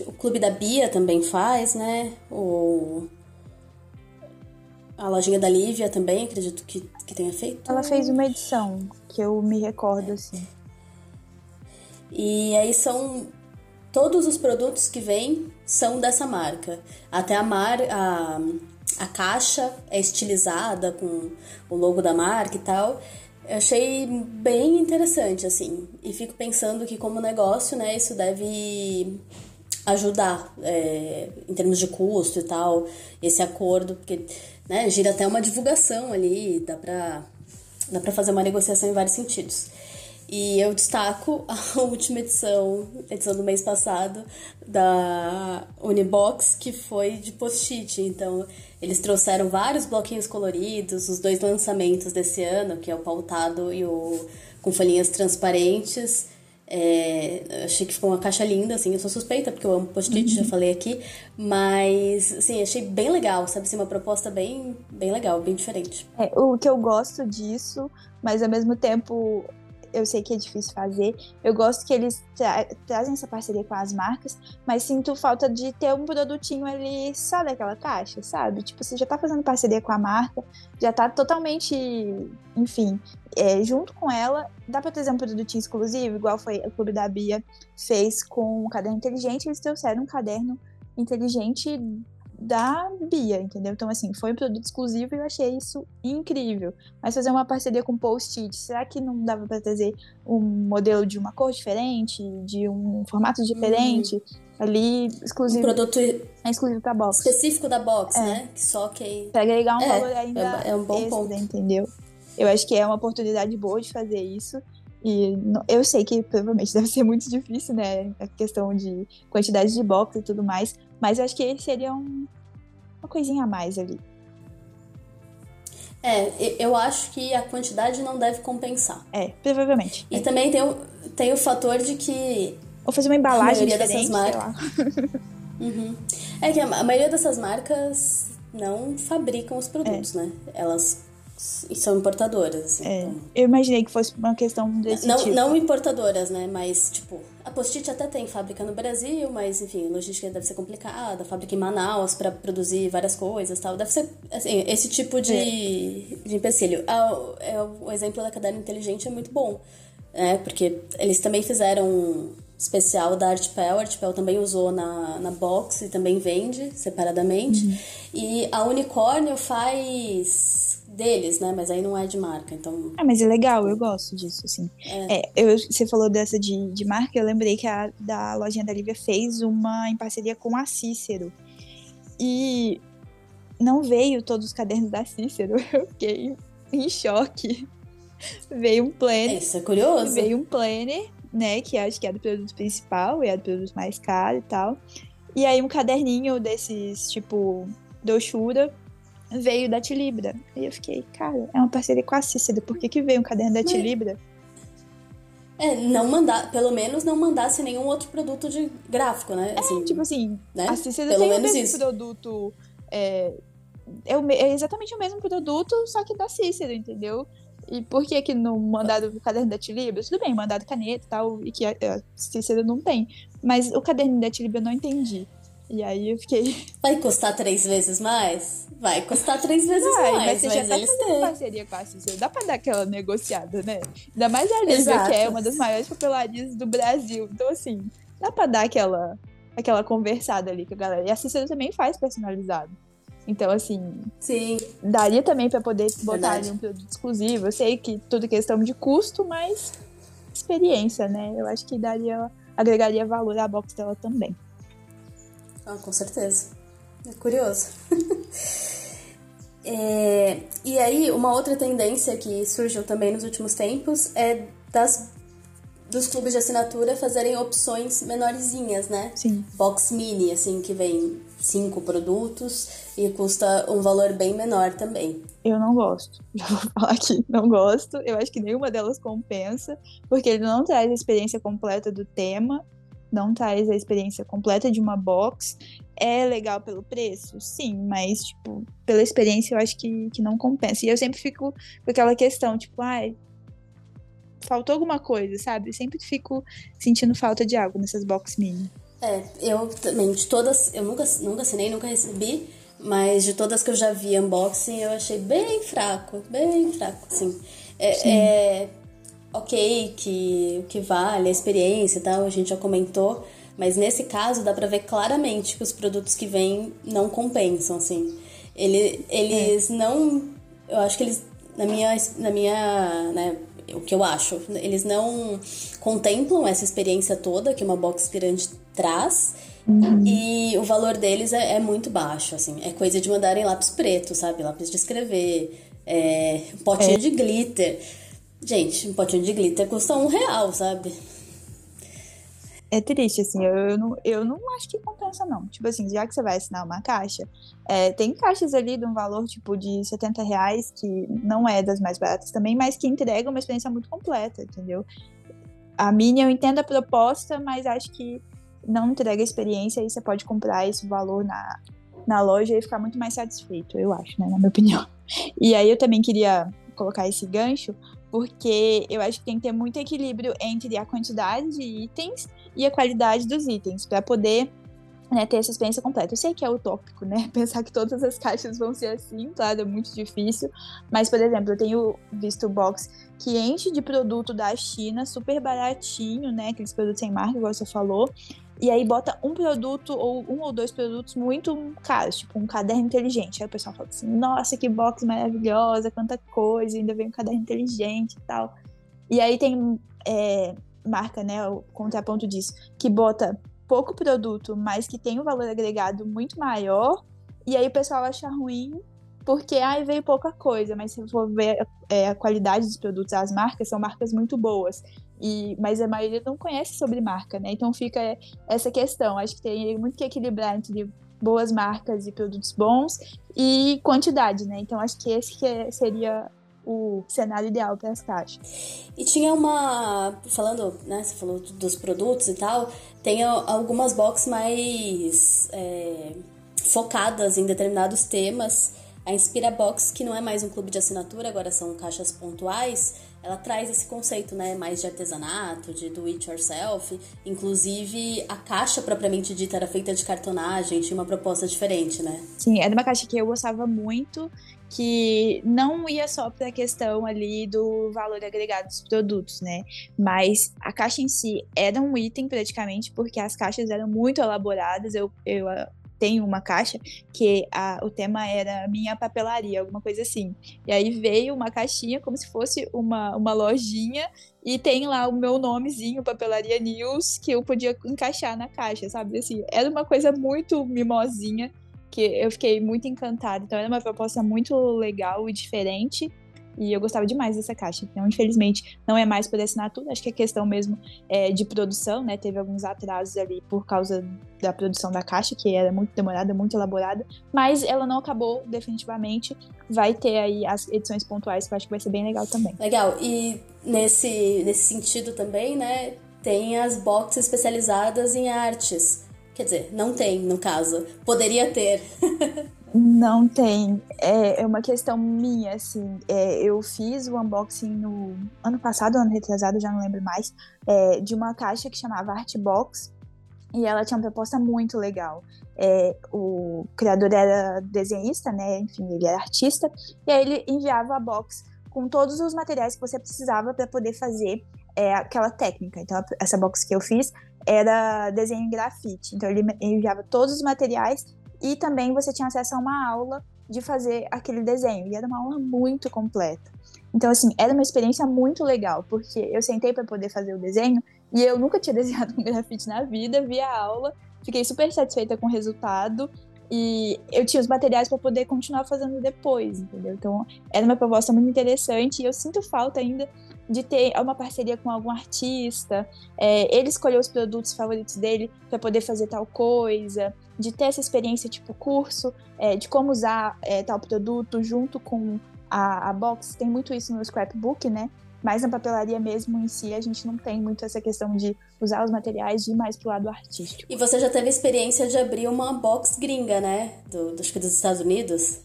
O Clube da Bia também faz, né? O... A lojinha da Lívia também, acredito que, que tenha feito. Ela fez uma edição, que eu me recordo, assim. E aí são... Todos os produtos que vêm são dessa marca. Até a, mar, a, a caixa é estilizada com o logo da marca e tal. Eu achei bem interessante, assim. E fico pensando que como negócio, né, isso deve ajudar é, em termos de custo e tal, esse acordo, porque né, gira até uma divulgação ali, dá pra, dá pra fazer uma negociação em vários sentidos. E eu destaco a última edição, edição do mês passado, da Unibox, que foi de post-it. Então, eles trouxeram vários bloquinhos coloridos, os dois lançamentos desse ano, que é o pautado e o com folhinhas transparentes. É, achei que ficou uma caixa linda, assim, eu sou suspeita, porque eu amo post-it, uhum. já falei aqui. Mas, assim, achei bem legal, sabe? Assim, uma proposta bem, bem legal, bem diferente. É, o que eu gosto disso, mas ao mesmo tempo eu sei que é difícil fazer. Eu gosto que eles tra trazem essa parceria com as marcas, mas sinto falta de ter um produtinho ali só daquela caixa, sabe? Tipo, você já tá fazendo parceria com a marca, já tá totalmente, enfim, é, junto com ela. Dá pra trazer um produtinho exclusivo, igual foi o Clube da Bia fez com o caderno inteligente, eles trouxeram um caderno inteligente da Bia, entendeu? Então, assim, foi um produto exclusivo e eu achei isso incrível. Mas fazer uma parceria com Post-it, será que não dava para trazer um modelo de uma cor diferente, de um formato diferente? Hum. Ali, exclusivo. Um produto é exclusivo pra box. Específico da box, é. né? Que só que. Pra agregar um é, valor ainda. É, é um bom extra, ponto. entendeu? Eu acho que é uma oportunidade boa de fazer isso. E eu sei que provavelmente deve ser muito difícil, né? A questão de quantidade de box e tudo mais. Mas eu acho que seria um, uma coisinha a mais ali. É, eu acho que a quantidade não deve compensar. É, provavelmente. E é. também tem o, tem o fator de que. Ou fazer uma embalagem diferente, dessas marcas. uhum. É que a, a maioria dessas marcas não fabricam os produtos, é. né? Elas e são importadoras. Assim, é, então. Eu imaginei que fosse uma questão desse não, tipo. Não importadoras, né? Mas, tipo, a Post-it até tem fábrica no Brasil, mas, enfim, logística deve ser complicada. Fábrica em Manaus para produzir várias coisas tal. Deve ser, assim, esse tipo de, é. de empecilho. Ah, é, o exemplo da caderno inteligente é muito bom, né? Porque eles também fizeram um especial da Artpel. A Artpel também usou na, na box e também vende separadamente. Uhum. E a Unicórnio faz deles, né? Mas aí não é de marca, então... Ah, mas é legal, eu gosto disso, assim. É. é eu, você falou dessa de, de marca, eu lembrei que a da lojinha da Lívia fez uma em parceria com a Cícero. E não veio todos os cadernos da Cícero, eu fiquei em choque. Veio um planner. Isso é curioso. Veio um planner, né? Que acho que é do produto principal e é do produto mais caro e tal. E aí um caderninho desses, tipo, doxura veio da Tilibra. E eu fiquei, cara, é uma parceria com a Cícera, por que, que veio um caderno da Tilibra? É, não mandar, pelo menos não mandasse nenhum outro produto de gráfico, né? É, assim, é, tipo assim, né? a Cícera pelo tem o mesmo isso. produto. É, é, o, é, exatamente o mesmo produto, só que da Cícera, entendeu? E por que que não mandaram o caderno da Tilibra? Tudo bem, mandaram caneta e tal, e que a, a Cícera não tem. Mas o caderno da Tilibra eu não entendi. E aí eu fiquei. Vai custar três vezes mais? Vai custar três vezes Vai, mais. Mas você mas já tá eles têm. parceria com a Cícero. Dá pra dar aquela negociada, né? Ainda mais a Lívia, que é uma das maiores papelarias do Brasil. Então, assim, dá pra dar aquela, aquela conversada ali com a galera. E a Cícero também faz personalizado. Então, assim. Sim. Daria também para poder botar ali um produto exclusivo. Eu sei que tudo é questão de custo, mas experiência, né? Eu acho que daria, agregaria valor à box dela também. Ah, com certeza. É curioso. é, e aí, uma outra tendência que surgiu também nos últimos tempos é das dos clubes de assinatura fazerem opções menorzinhas, né? Sim. Box mini, assim, que vem cinco produtos e custa um valor bem menor também. Eu não gosto. Já vou falar aqui, não gosto. Eu acho que nenhuma delas compensa, porque ele não traz a experiência completa do tema não traz a experiência completa de uma box. É legal pelo preço? Sim, mas, tipo, pela experiência eu acho que, que não compensa. E eu sempre fico com aquela questão, tipo, ai, faltou alguma coisa, sabe? Eu sempre fico sentindo falta de algo nessas box mini. É, eu também, de todas, eu nunca, nunca assinei, nunca recebi, mas de todas que eu já vi unboxing, eu achei bem fraco, bem fraco, assim. É, é, ok, que o que vale, a experiência e tal, a gente já comentou, mas nesse caso dá pra ver claramente que os produtos que vêm não compensam, assim. Ele, eles é. não. Eu acho que eles. Na minha. Na minha né, o que eu acho. Eles não contemplam essa experiência toda que uma box grande traz. Uhum. E o valor deles é, é, muito baixo, assim. É coisa de mandarem lápis preto, sabe? Lápis de escrever, é, potinho é. de glitter. Gente, um potinho de glitter custa um real, sabe? É triste, assim, eu, eu, não, eu não acho que compensa, não. Tipo assim, já que você vai assinar uma caixa, é, tem caixas ali de um valor, tipo, de 70 reais, que não é das mais baratas também, mas que entrega uma experiência muito completa, entendeu? a Mini eu entendo a proposta, mas acho que não entrega experiência e você pode comprar esse valor na, na loja e ficar muito mais satisfeito, eu acho, né, na minha opinião. E aí eu também queria colocar esse gancho, porque eu acho que tem que ter muito equilíbrio entre a quantidade de itens e a qualidade dos itens, para poder né, ter essa experiência completa. Eu sei que é utópico, né? Pensar que todas as caixas vão ser assim, claro, é muito difícil. Mas, por exemplo, eu tenho visto box que enche de produto da China, super baratinho, né? Aqueles produtos sem marca, igual você falou. E aí bota um produto ou um ou dois produtos muito caros, tipo um caderno inteligente. Aí o pessoal fala assim, nossa, que box maravilhosa, quanta coisa, ainda vem um caderno inteligente e tal. E aí tem é, marca, né, o contraponto disso, que bota pouco produto, mas que tem um valor agregado muito maior, e aí o pessoal acha ruim porque aí veio pouca coisa, mas se for ver é, a qualidade dos produtos, as marcas são marcas muito boas. E, mas a maioria não conhece sobre marca, né? Então fica essa questão. Acho que tem muito que equilibrar entre boas marcas e produtos bons e quantidade, né? Então acho que esse que é, seria o cenário ideal para as caixas. E tinha uma. Falando, né? Você falou dos produtos e tal, tem algumas boxes mais é, focadas em determinados temas. A Inspira Box, que não é mais um clube de assinatura, agora são caixas pontuais, ela traz esse conceito, né, mais de artesanato, de do it yourself. Inclusive, a caixa propriamente dita era feita de cartonagem, tinha uma proposta diferente, né? Sim, era uma caixa que eu gostava muito, que não ia só para a questão ali do valor agregado dos produtos, né? Mas a caixa em si era um item praticamente, porque as caixas eram muito elaboradas. Eu, eu tenho uma caixa que a, o tema era minha papelaria, alguma coisa assim. E aí veio uma caixinha como se fosse uma, uma lojinha e tem lá o meu nomezinho, Papelaria News, que eu podia encaixar na caixa, sabe? Assim, era uma coisa muito mimosinha que eu fiquei muito encantada. Então era uma proposta muito legal e diferente. E eu gostava demais dessa caixa. Então, infelizmente, não é mais por assinatura. Acho que é questão mesmo é, de produção, né? Teve alguns atrasos ali por causa da produção da caixa, que era muito demorada, muito elaborada. Mas ela não acabou definitivamente. Vai ter aí as edições pontuais, que eu acho que vai ser bem legal também. Legal. E nesse, nesse sentido também, né? Tem as boxes especializadas em artes. Quer dizer, não tem, no caso. Poderia ter. não tem. É, é uma questão minha, assim. É, eu fiz o unboxing no ano passado, ano retrasado, já não lembro mais, é, de uma caixa que chamava Artbox. E ela tinha uma proposta muito legal. É, o criador era desenhista, né? Enfim, ele era artista. E aí ele enviava a box com todos os materiais que você precisava para poder fazer é, aquela técnica. Então, essa box que eu fiz era desenho em grafite. Então ele enviava todos os materiais e também você tinha acesso a uma aula de fazer aquele desenho. E era uma aula muito completa. Então, assim, era uma experiência muito legal, porque eu sentei para poder fazer o desenho e eu nunca tinha desenhado com grafite na vida, vi a aula, fiquei super satisfeita com o resultado e eu tinha os materiais para poder continuar fazendo depois, entendeu? Então, era uma proposta muito interessante e eu sinto falta ainda de ter uma parceria com algum artista, é, ele escolher os produtos favoritos dele para poder fazer tal coisa, de ter essa experiência tipo curso, é, de como usar é, tal produto junto com a, a box. Tem muito isso no scrapbook, né? Mas na papelaria mesmo em si, a gente não tem muito essa questão de usar os materiais e ir mais pro lado artístico. E você já teve experiência de abrir uma box gringa, né? Do, que dos Estados Unidos?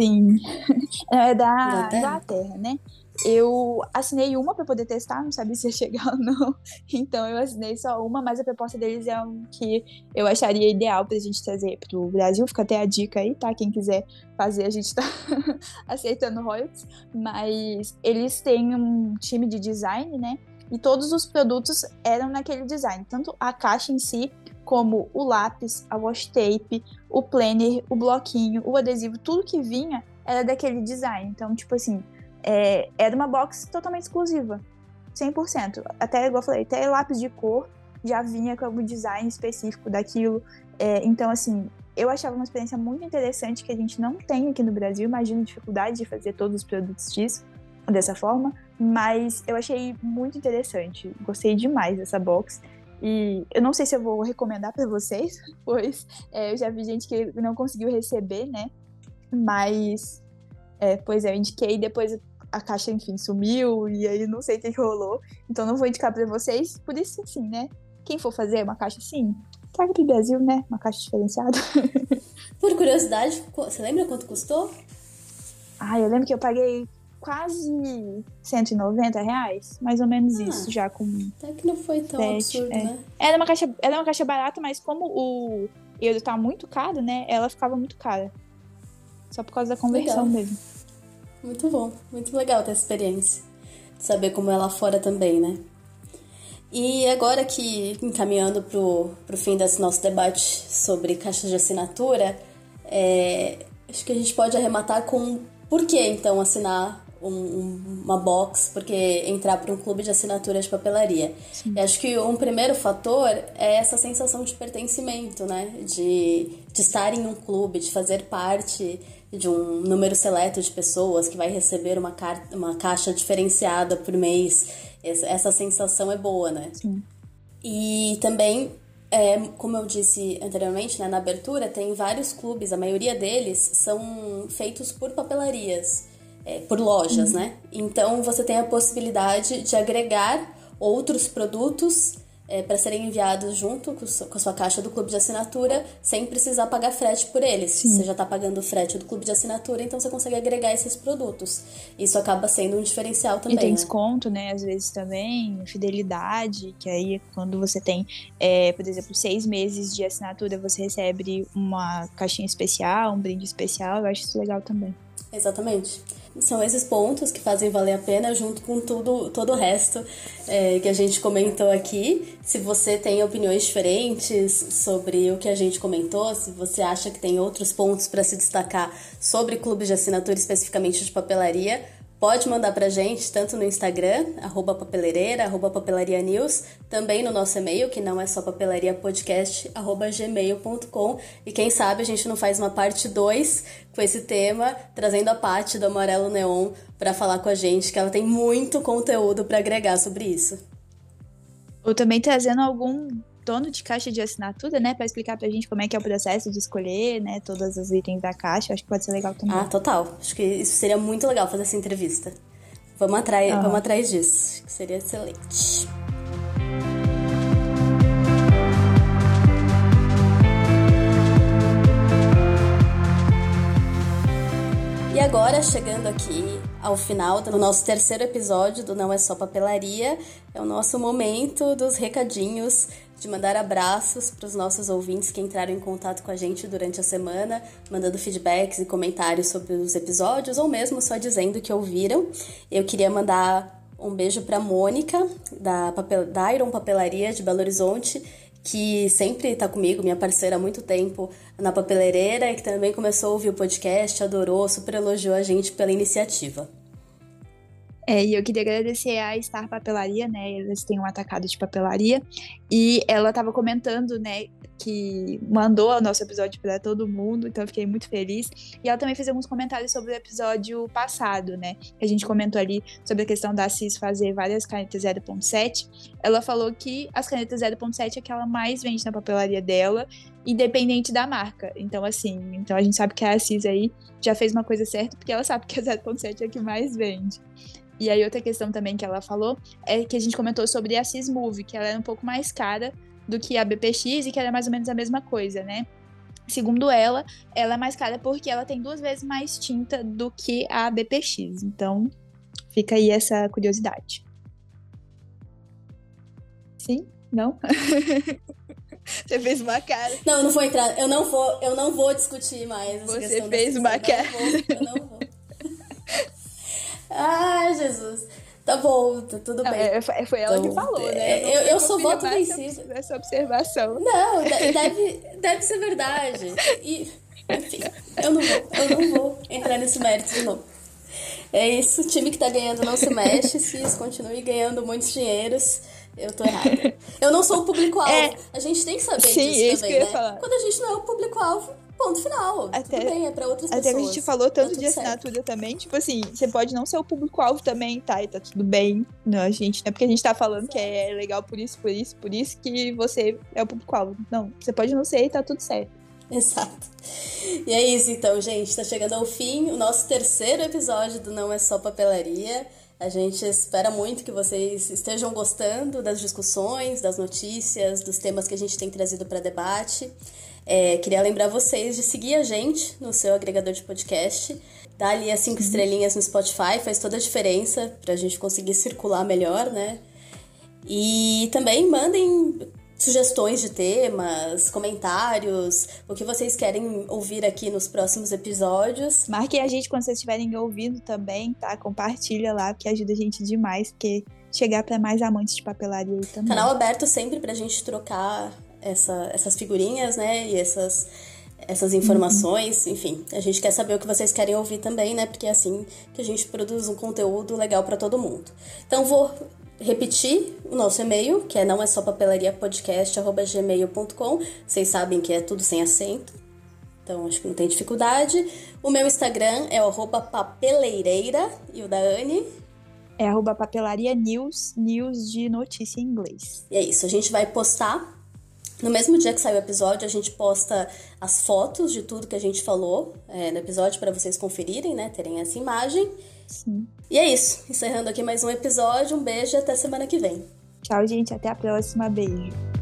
Sim. É da Inglaterra, né? Eu assinei uma para poder testar, não sabia se ia chegar ou não. Então eu assinei só uma, mas a proposta deles é um que eu acharia ideal pra gente trazer pro Brasil. Fica até a dica aí, tá? Quem quiser fazer, a gente tá aceitando royalties. Mas eles têm um time de design, né? E todos os produtos eram naquele design, tanto a caixa em si, como o lápis, a wash tape, o planner, o bloquinho, o adesivo, tudo que vinha era daquele design. Então, tipo assim, é, era uma box totalmente exclusiva. 100%. Até, igual eu falei, até lápis de cor já vinha com algum design específico daquilo. É, então, assim, eu achava uma experiência muito interessante que a gente não tem aqui no Brasil. Imagino dificuldade de fazer todos os produtos disso, dessa forma. Mas eu achei muito interessante. Gostei demais dessa box. E eu não sei se eu vou recomendar para vocês, pois é, eu já vi gente que não conseguiu receber, né? Mas, é, pois é, eu indiquei. Depois a caixa, enfim, sumiu e aí não sei o que, que rolou. Então não vou indicar pra vocês. Por isso, assim, né? Quem for fazer uma caixa assim, traga pro Brasil, né? Uma caixa diferenciada. Por curiosidade, você lembra quanto custou? Ah, eu lembro que eu paguei quase 190 reais, mais ou menos ah, isso, já com. Até que não foi tão absurdo, é. né? Era uma, caixa, era uma caixa barata, mas como o euro tá muito caro, né? Ela ficava muito cara. Só por causa da conversão legal. mesmo. Muito bom, muito legal ter essa experiência. De saber como é lá fora também, né? E agora que encaminhando pro, pro fim desse nosso debate sobre caixas de assinatura, é, acho que a gente pode arrematar com por que então assinar um, uma box, porque entrar para um clube de assinatura de papelaria. E acho que um primeiro fator é essa sensação de pertencimento, né? De, de estar em um clube, de fazer parte de um número seleto de pessoas que vai receber uma, uma caixa diferenciada por mês. Essa, essa sensação é boa, né? Sim. E também é, como eu disse anteriormente, né, na abertura, tem vários clubes, a maioria deles são feitos por papelarias é, por lojas, uhum. né? Então você tem a possibilidade de agregar outros produtos é, para serem enviados junto com, a sua caixa do clube de assinatura, sem precisar pagar frete por eles. Sim. Você já está pagando o frete do clube de assinatura, então você consegue agregar esses produtos. Isso acaba sendo um diferencial também. E tem né? desconto, né? Às vezes também, fidelidade, que aí quando você tem, é, por exemplo, seis meses de assinatura, você recebe uma caixinha especial, um brinde especial. Eu acho isso legal também. Exatamente são esses pontos que fazem valer a pena, junto com tudo, todo o resto é, que a gente comentou aqui. Se você tem opiniões diferentes sobre o que a gente comentou, se você acha que tem outros pontos para se destacar sobre clubes de assinatura, especificamente de papelaria, Pode mandar pra gente, tanto no Instagram, arroba papeleireira, arroba papelaria news, também no nosso e-mail, que não é só papelariapodcast, gmail.com. E quem sabe a gente não faz uma parte 2 com esse tema, trazendo a parte do Amarelo Neon para falar com a gente, que ela tem muito conteúdo para agregar sobre isso. Ou também trazendo algum dono de caixa de assinatura, né, para explicar pra gente como é que é o processo de escolher, né, todos os itens da caixa. Acho que pode ser legal também. Ah, total. Acho que isso seria muito legal fazer essa entrevista. Vamos atrás, uhum. vamos atrás disso. Acho que seria excelente. E agora, chegando aqui ao final do nosso terceiro episódio do Não É Só Papelaria, é o nosso momento dos recadinhos de mandar abraços para os nossos ouvintes que entraram em contato com a gente durante a semana, mandando feedbacks e comentários sobre os episódios ou mesmo só dizendo que ouviram. Eu queria mandar um beijo para Mônica, da, papel, da Iron Papelaria de Belo Horizonte, que sempre está comigo, minha parceira há muito tempo na papeleireira que também começou a ouvir o podcast, adorou, super elogiou a gente pela iniciativa. É, e eu queria agradecer a Star Papelaria, né? Eles têm um atacado de papelaria. E ela estava comentando, né, que mandou o nosso episódio para todo mundo, então eu fiquei muito feliz. E ela também fez alguns comentários sobre o episódio passado, né? Que a gente comentou ali sobre a questão da CIS fazer várias canetas 0.7. Ela falou que as canetas 0.7 é que ela mais vende na papelaria dela, independente da marca. Então, assim, então a gente sabe que a CIS aí já fez uma coisa certa, porque ela sabe que a 0.7 é a que mais vende. E aí outra questão também que ela falou é que a gente comentou sobre a Cismove, que ela era um pouco mais cara do que a BPX e que era mais ou menos a mesma coisa, né? Segundo ela, ela é mais cara porque ela tem duas vezes mais tinta do que a BPX. Então, fica aí essa curiosidade. Sim? Não? Você fez uma cara. Não, eu não vou entrar. Eu não vou, eu não vou discutir mais. Você fez uma cara. Eu não vou. Eu não vou. Ai, Jesus. Tá bom, tá tudo bem. É, foi ela então, que falou, né? Eu, eu, eu sou voto vencido. Essa observação. Não, deve, deve ser verdade. E, enfim, eu não vou, eu não vou entrar nesse mérito de novo. É isso, o time que tá ganhando não se mexe, se continue ganhando muitos dinheiros. Eu tô errada. Eu não sou o público-alvo. É, a gente tem que saber sim, disso também, né? Falar. Quando a gente não é o público-alvo, Ponto final. Até, Tudo bem, é pra outras até pessoas. Até que a gente falou tá tanto tá de assinatura certo. também. Tipo assim, você pode não ser o público-alvo também, tá? E tá tudo bem. Não, a gente, não é porque a gente tá falando que é legal por isso, por isso, por isso que você é o público-alvo. Não, você pode não ser e tá tudo certo. Exato. E é isso então, gente. Está chegando ao fim o nosso terceiro episódio do Não É Só Papelaria. A gente espera muito que vocês estejam gostando das discussões, das notícias, dos temas que a gente tem trazido para debate. É, queria lembrar vocês de seguir a gente no seu agregador de podcast, dar ali as cinco estrelinhas no Spotify, faz toda a diferença para a gente conseguir circular melhor, né? E também mandem sugestões de temas, comentários, o que vocês querem ouvir aqui nos próximos episódios. Marquem a gente quando vocês estiverem ouvindo também, tá? Compartilha lá, que ajuda a gente demais, porque chegar para mais amantes de papelaria também. Canal aberto sempre pra gente trocar essa, essas figurinhas, né? E essas, essas informações, uhum. enfim. A gente quer saber o que vocês querem ouvir também, né? Porque é assim que a gente produz um conteúdo legal para todo mundo. Então vou repetir o nosso e-mail, que é não é só papelariapodcast@gmail.com. Vocês sabem que é tudo sem acento. Então acho que não tem dificuldade. O meu Instagram é o papeleireira e o da Anne é arroba papelaria news, news de notícia em inglês. E é isso, a gente vai postar no mesmo dia que sai o episódio, a gente posta as fotos de tudo que a gente falou é, no episódio para vocês conferirem, né? Terem essa imagem. Sim. E é isso. Encerrando aqui mais um episódio. Um beijo e até semana que vem. Tchau, gente. Até a próxima. Beijo.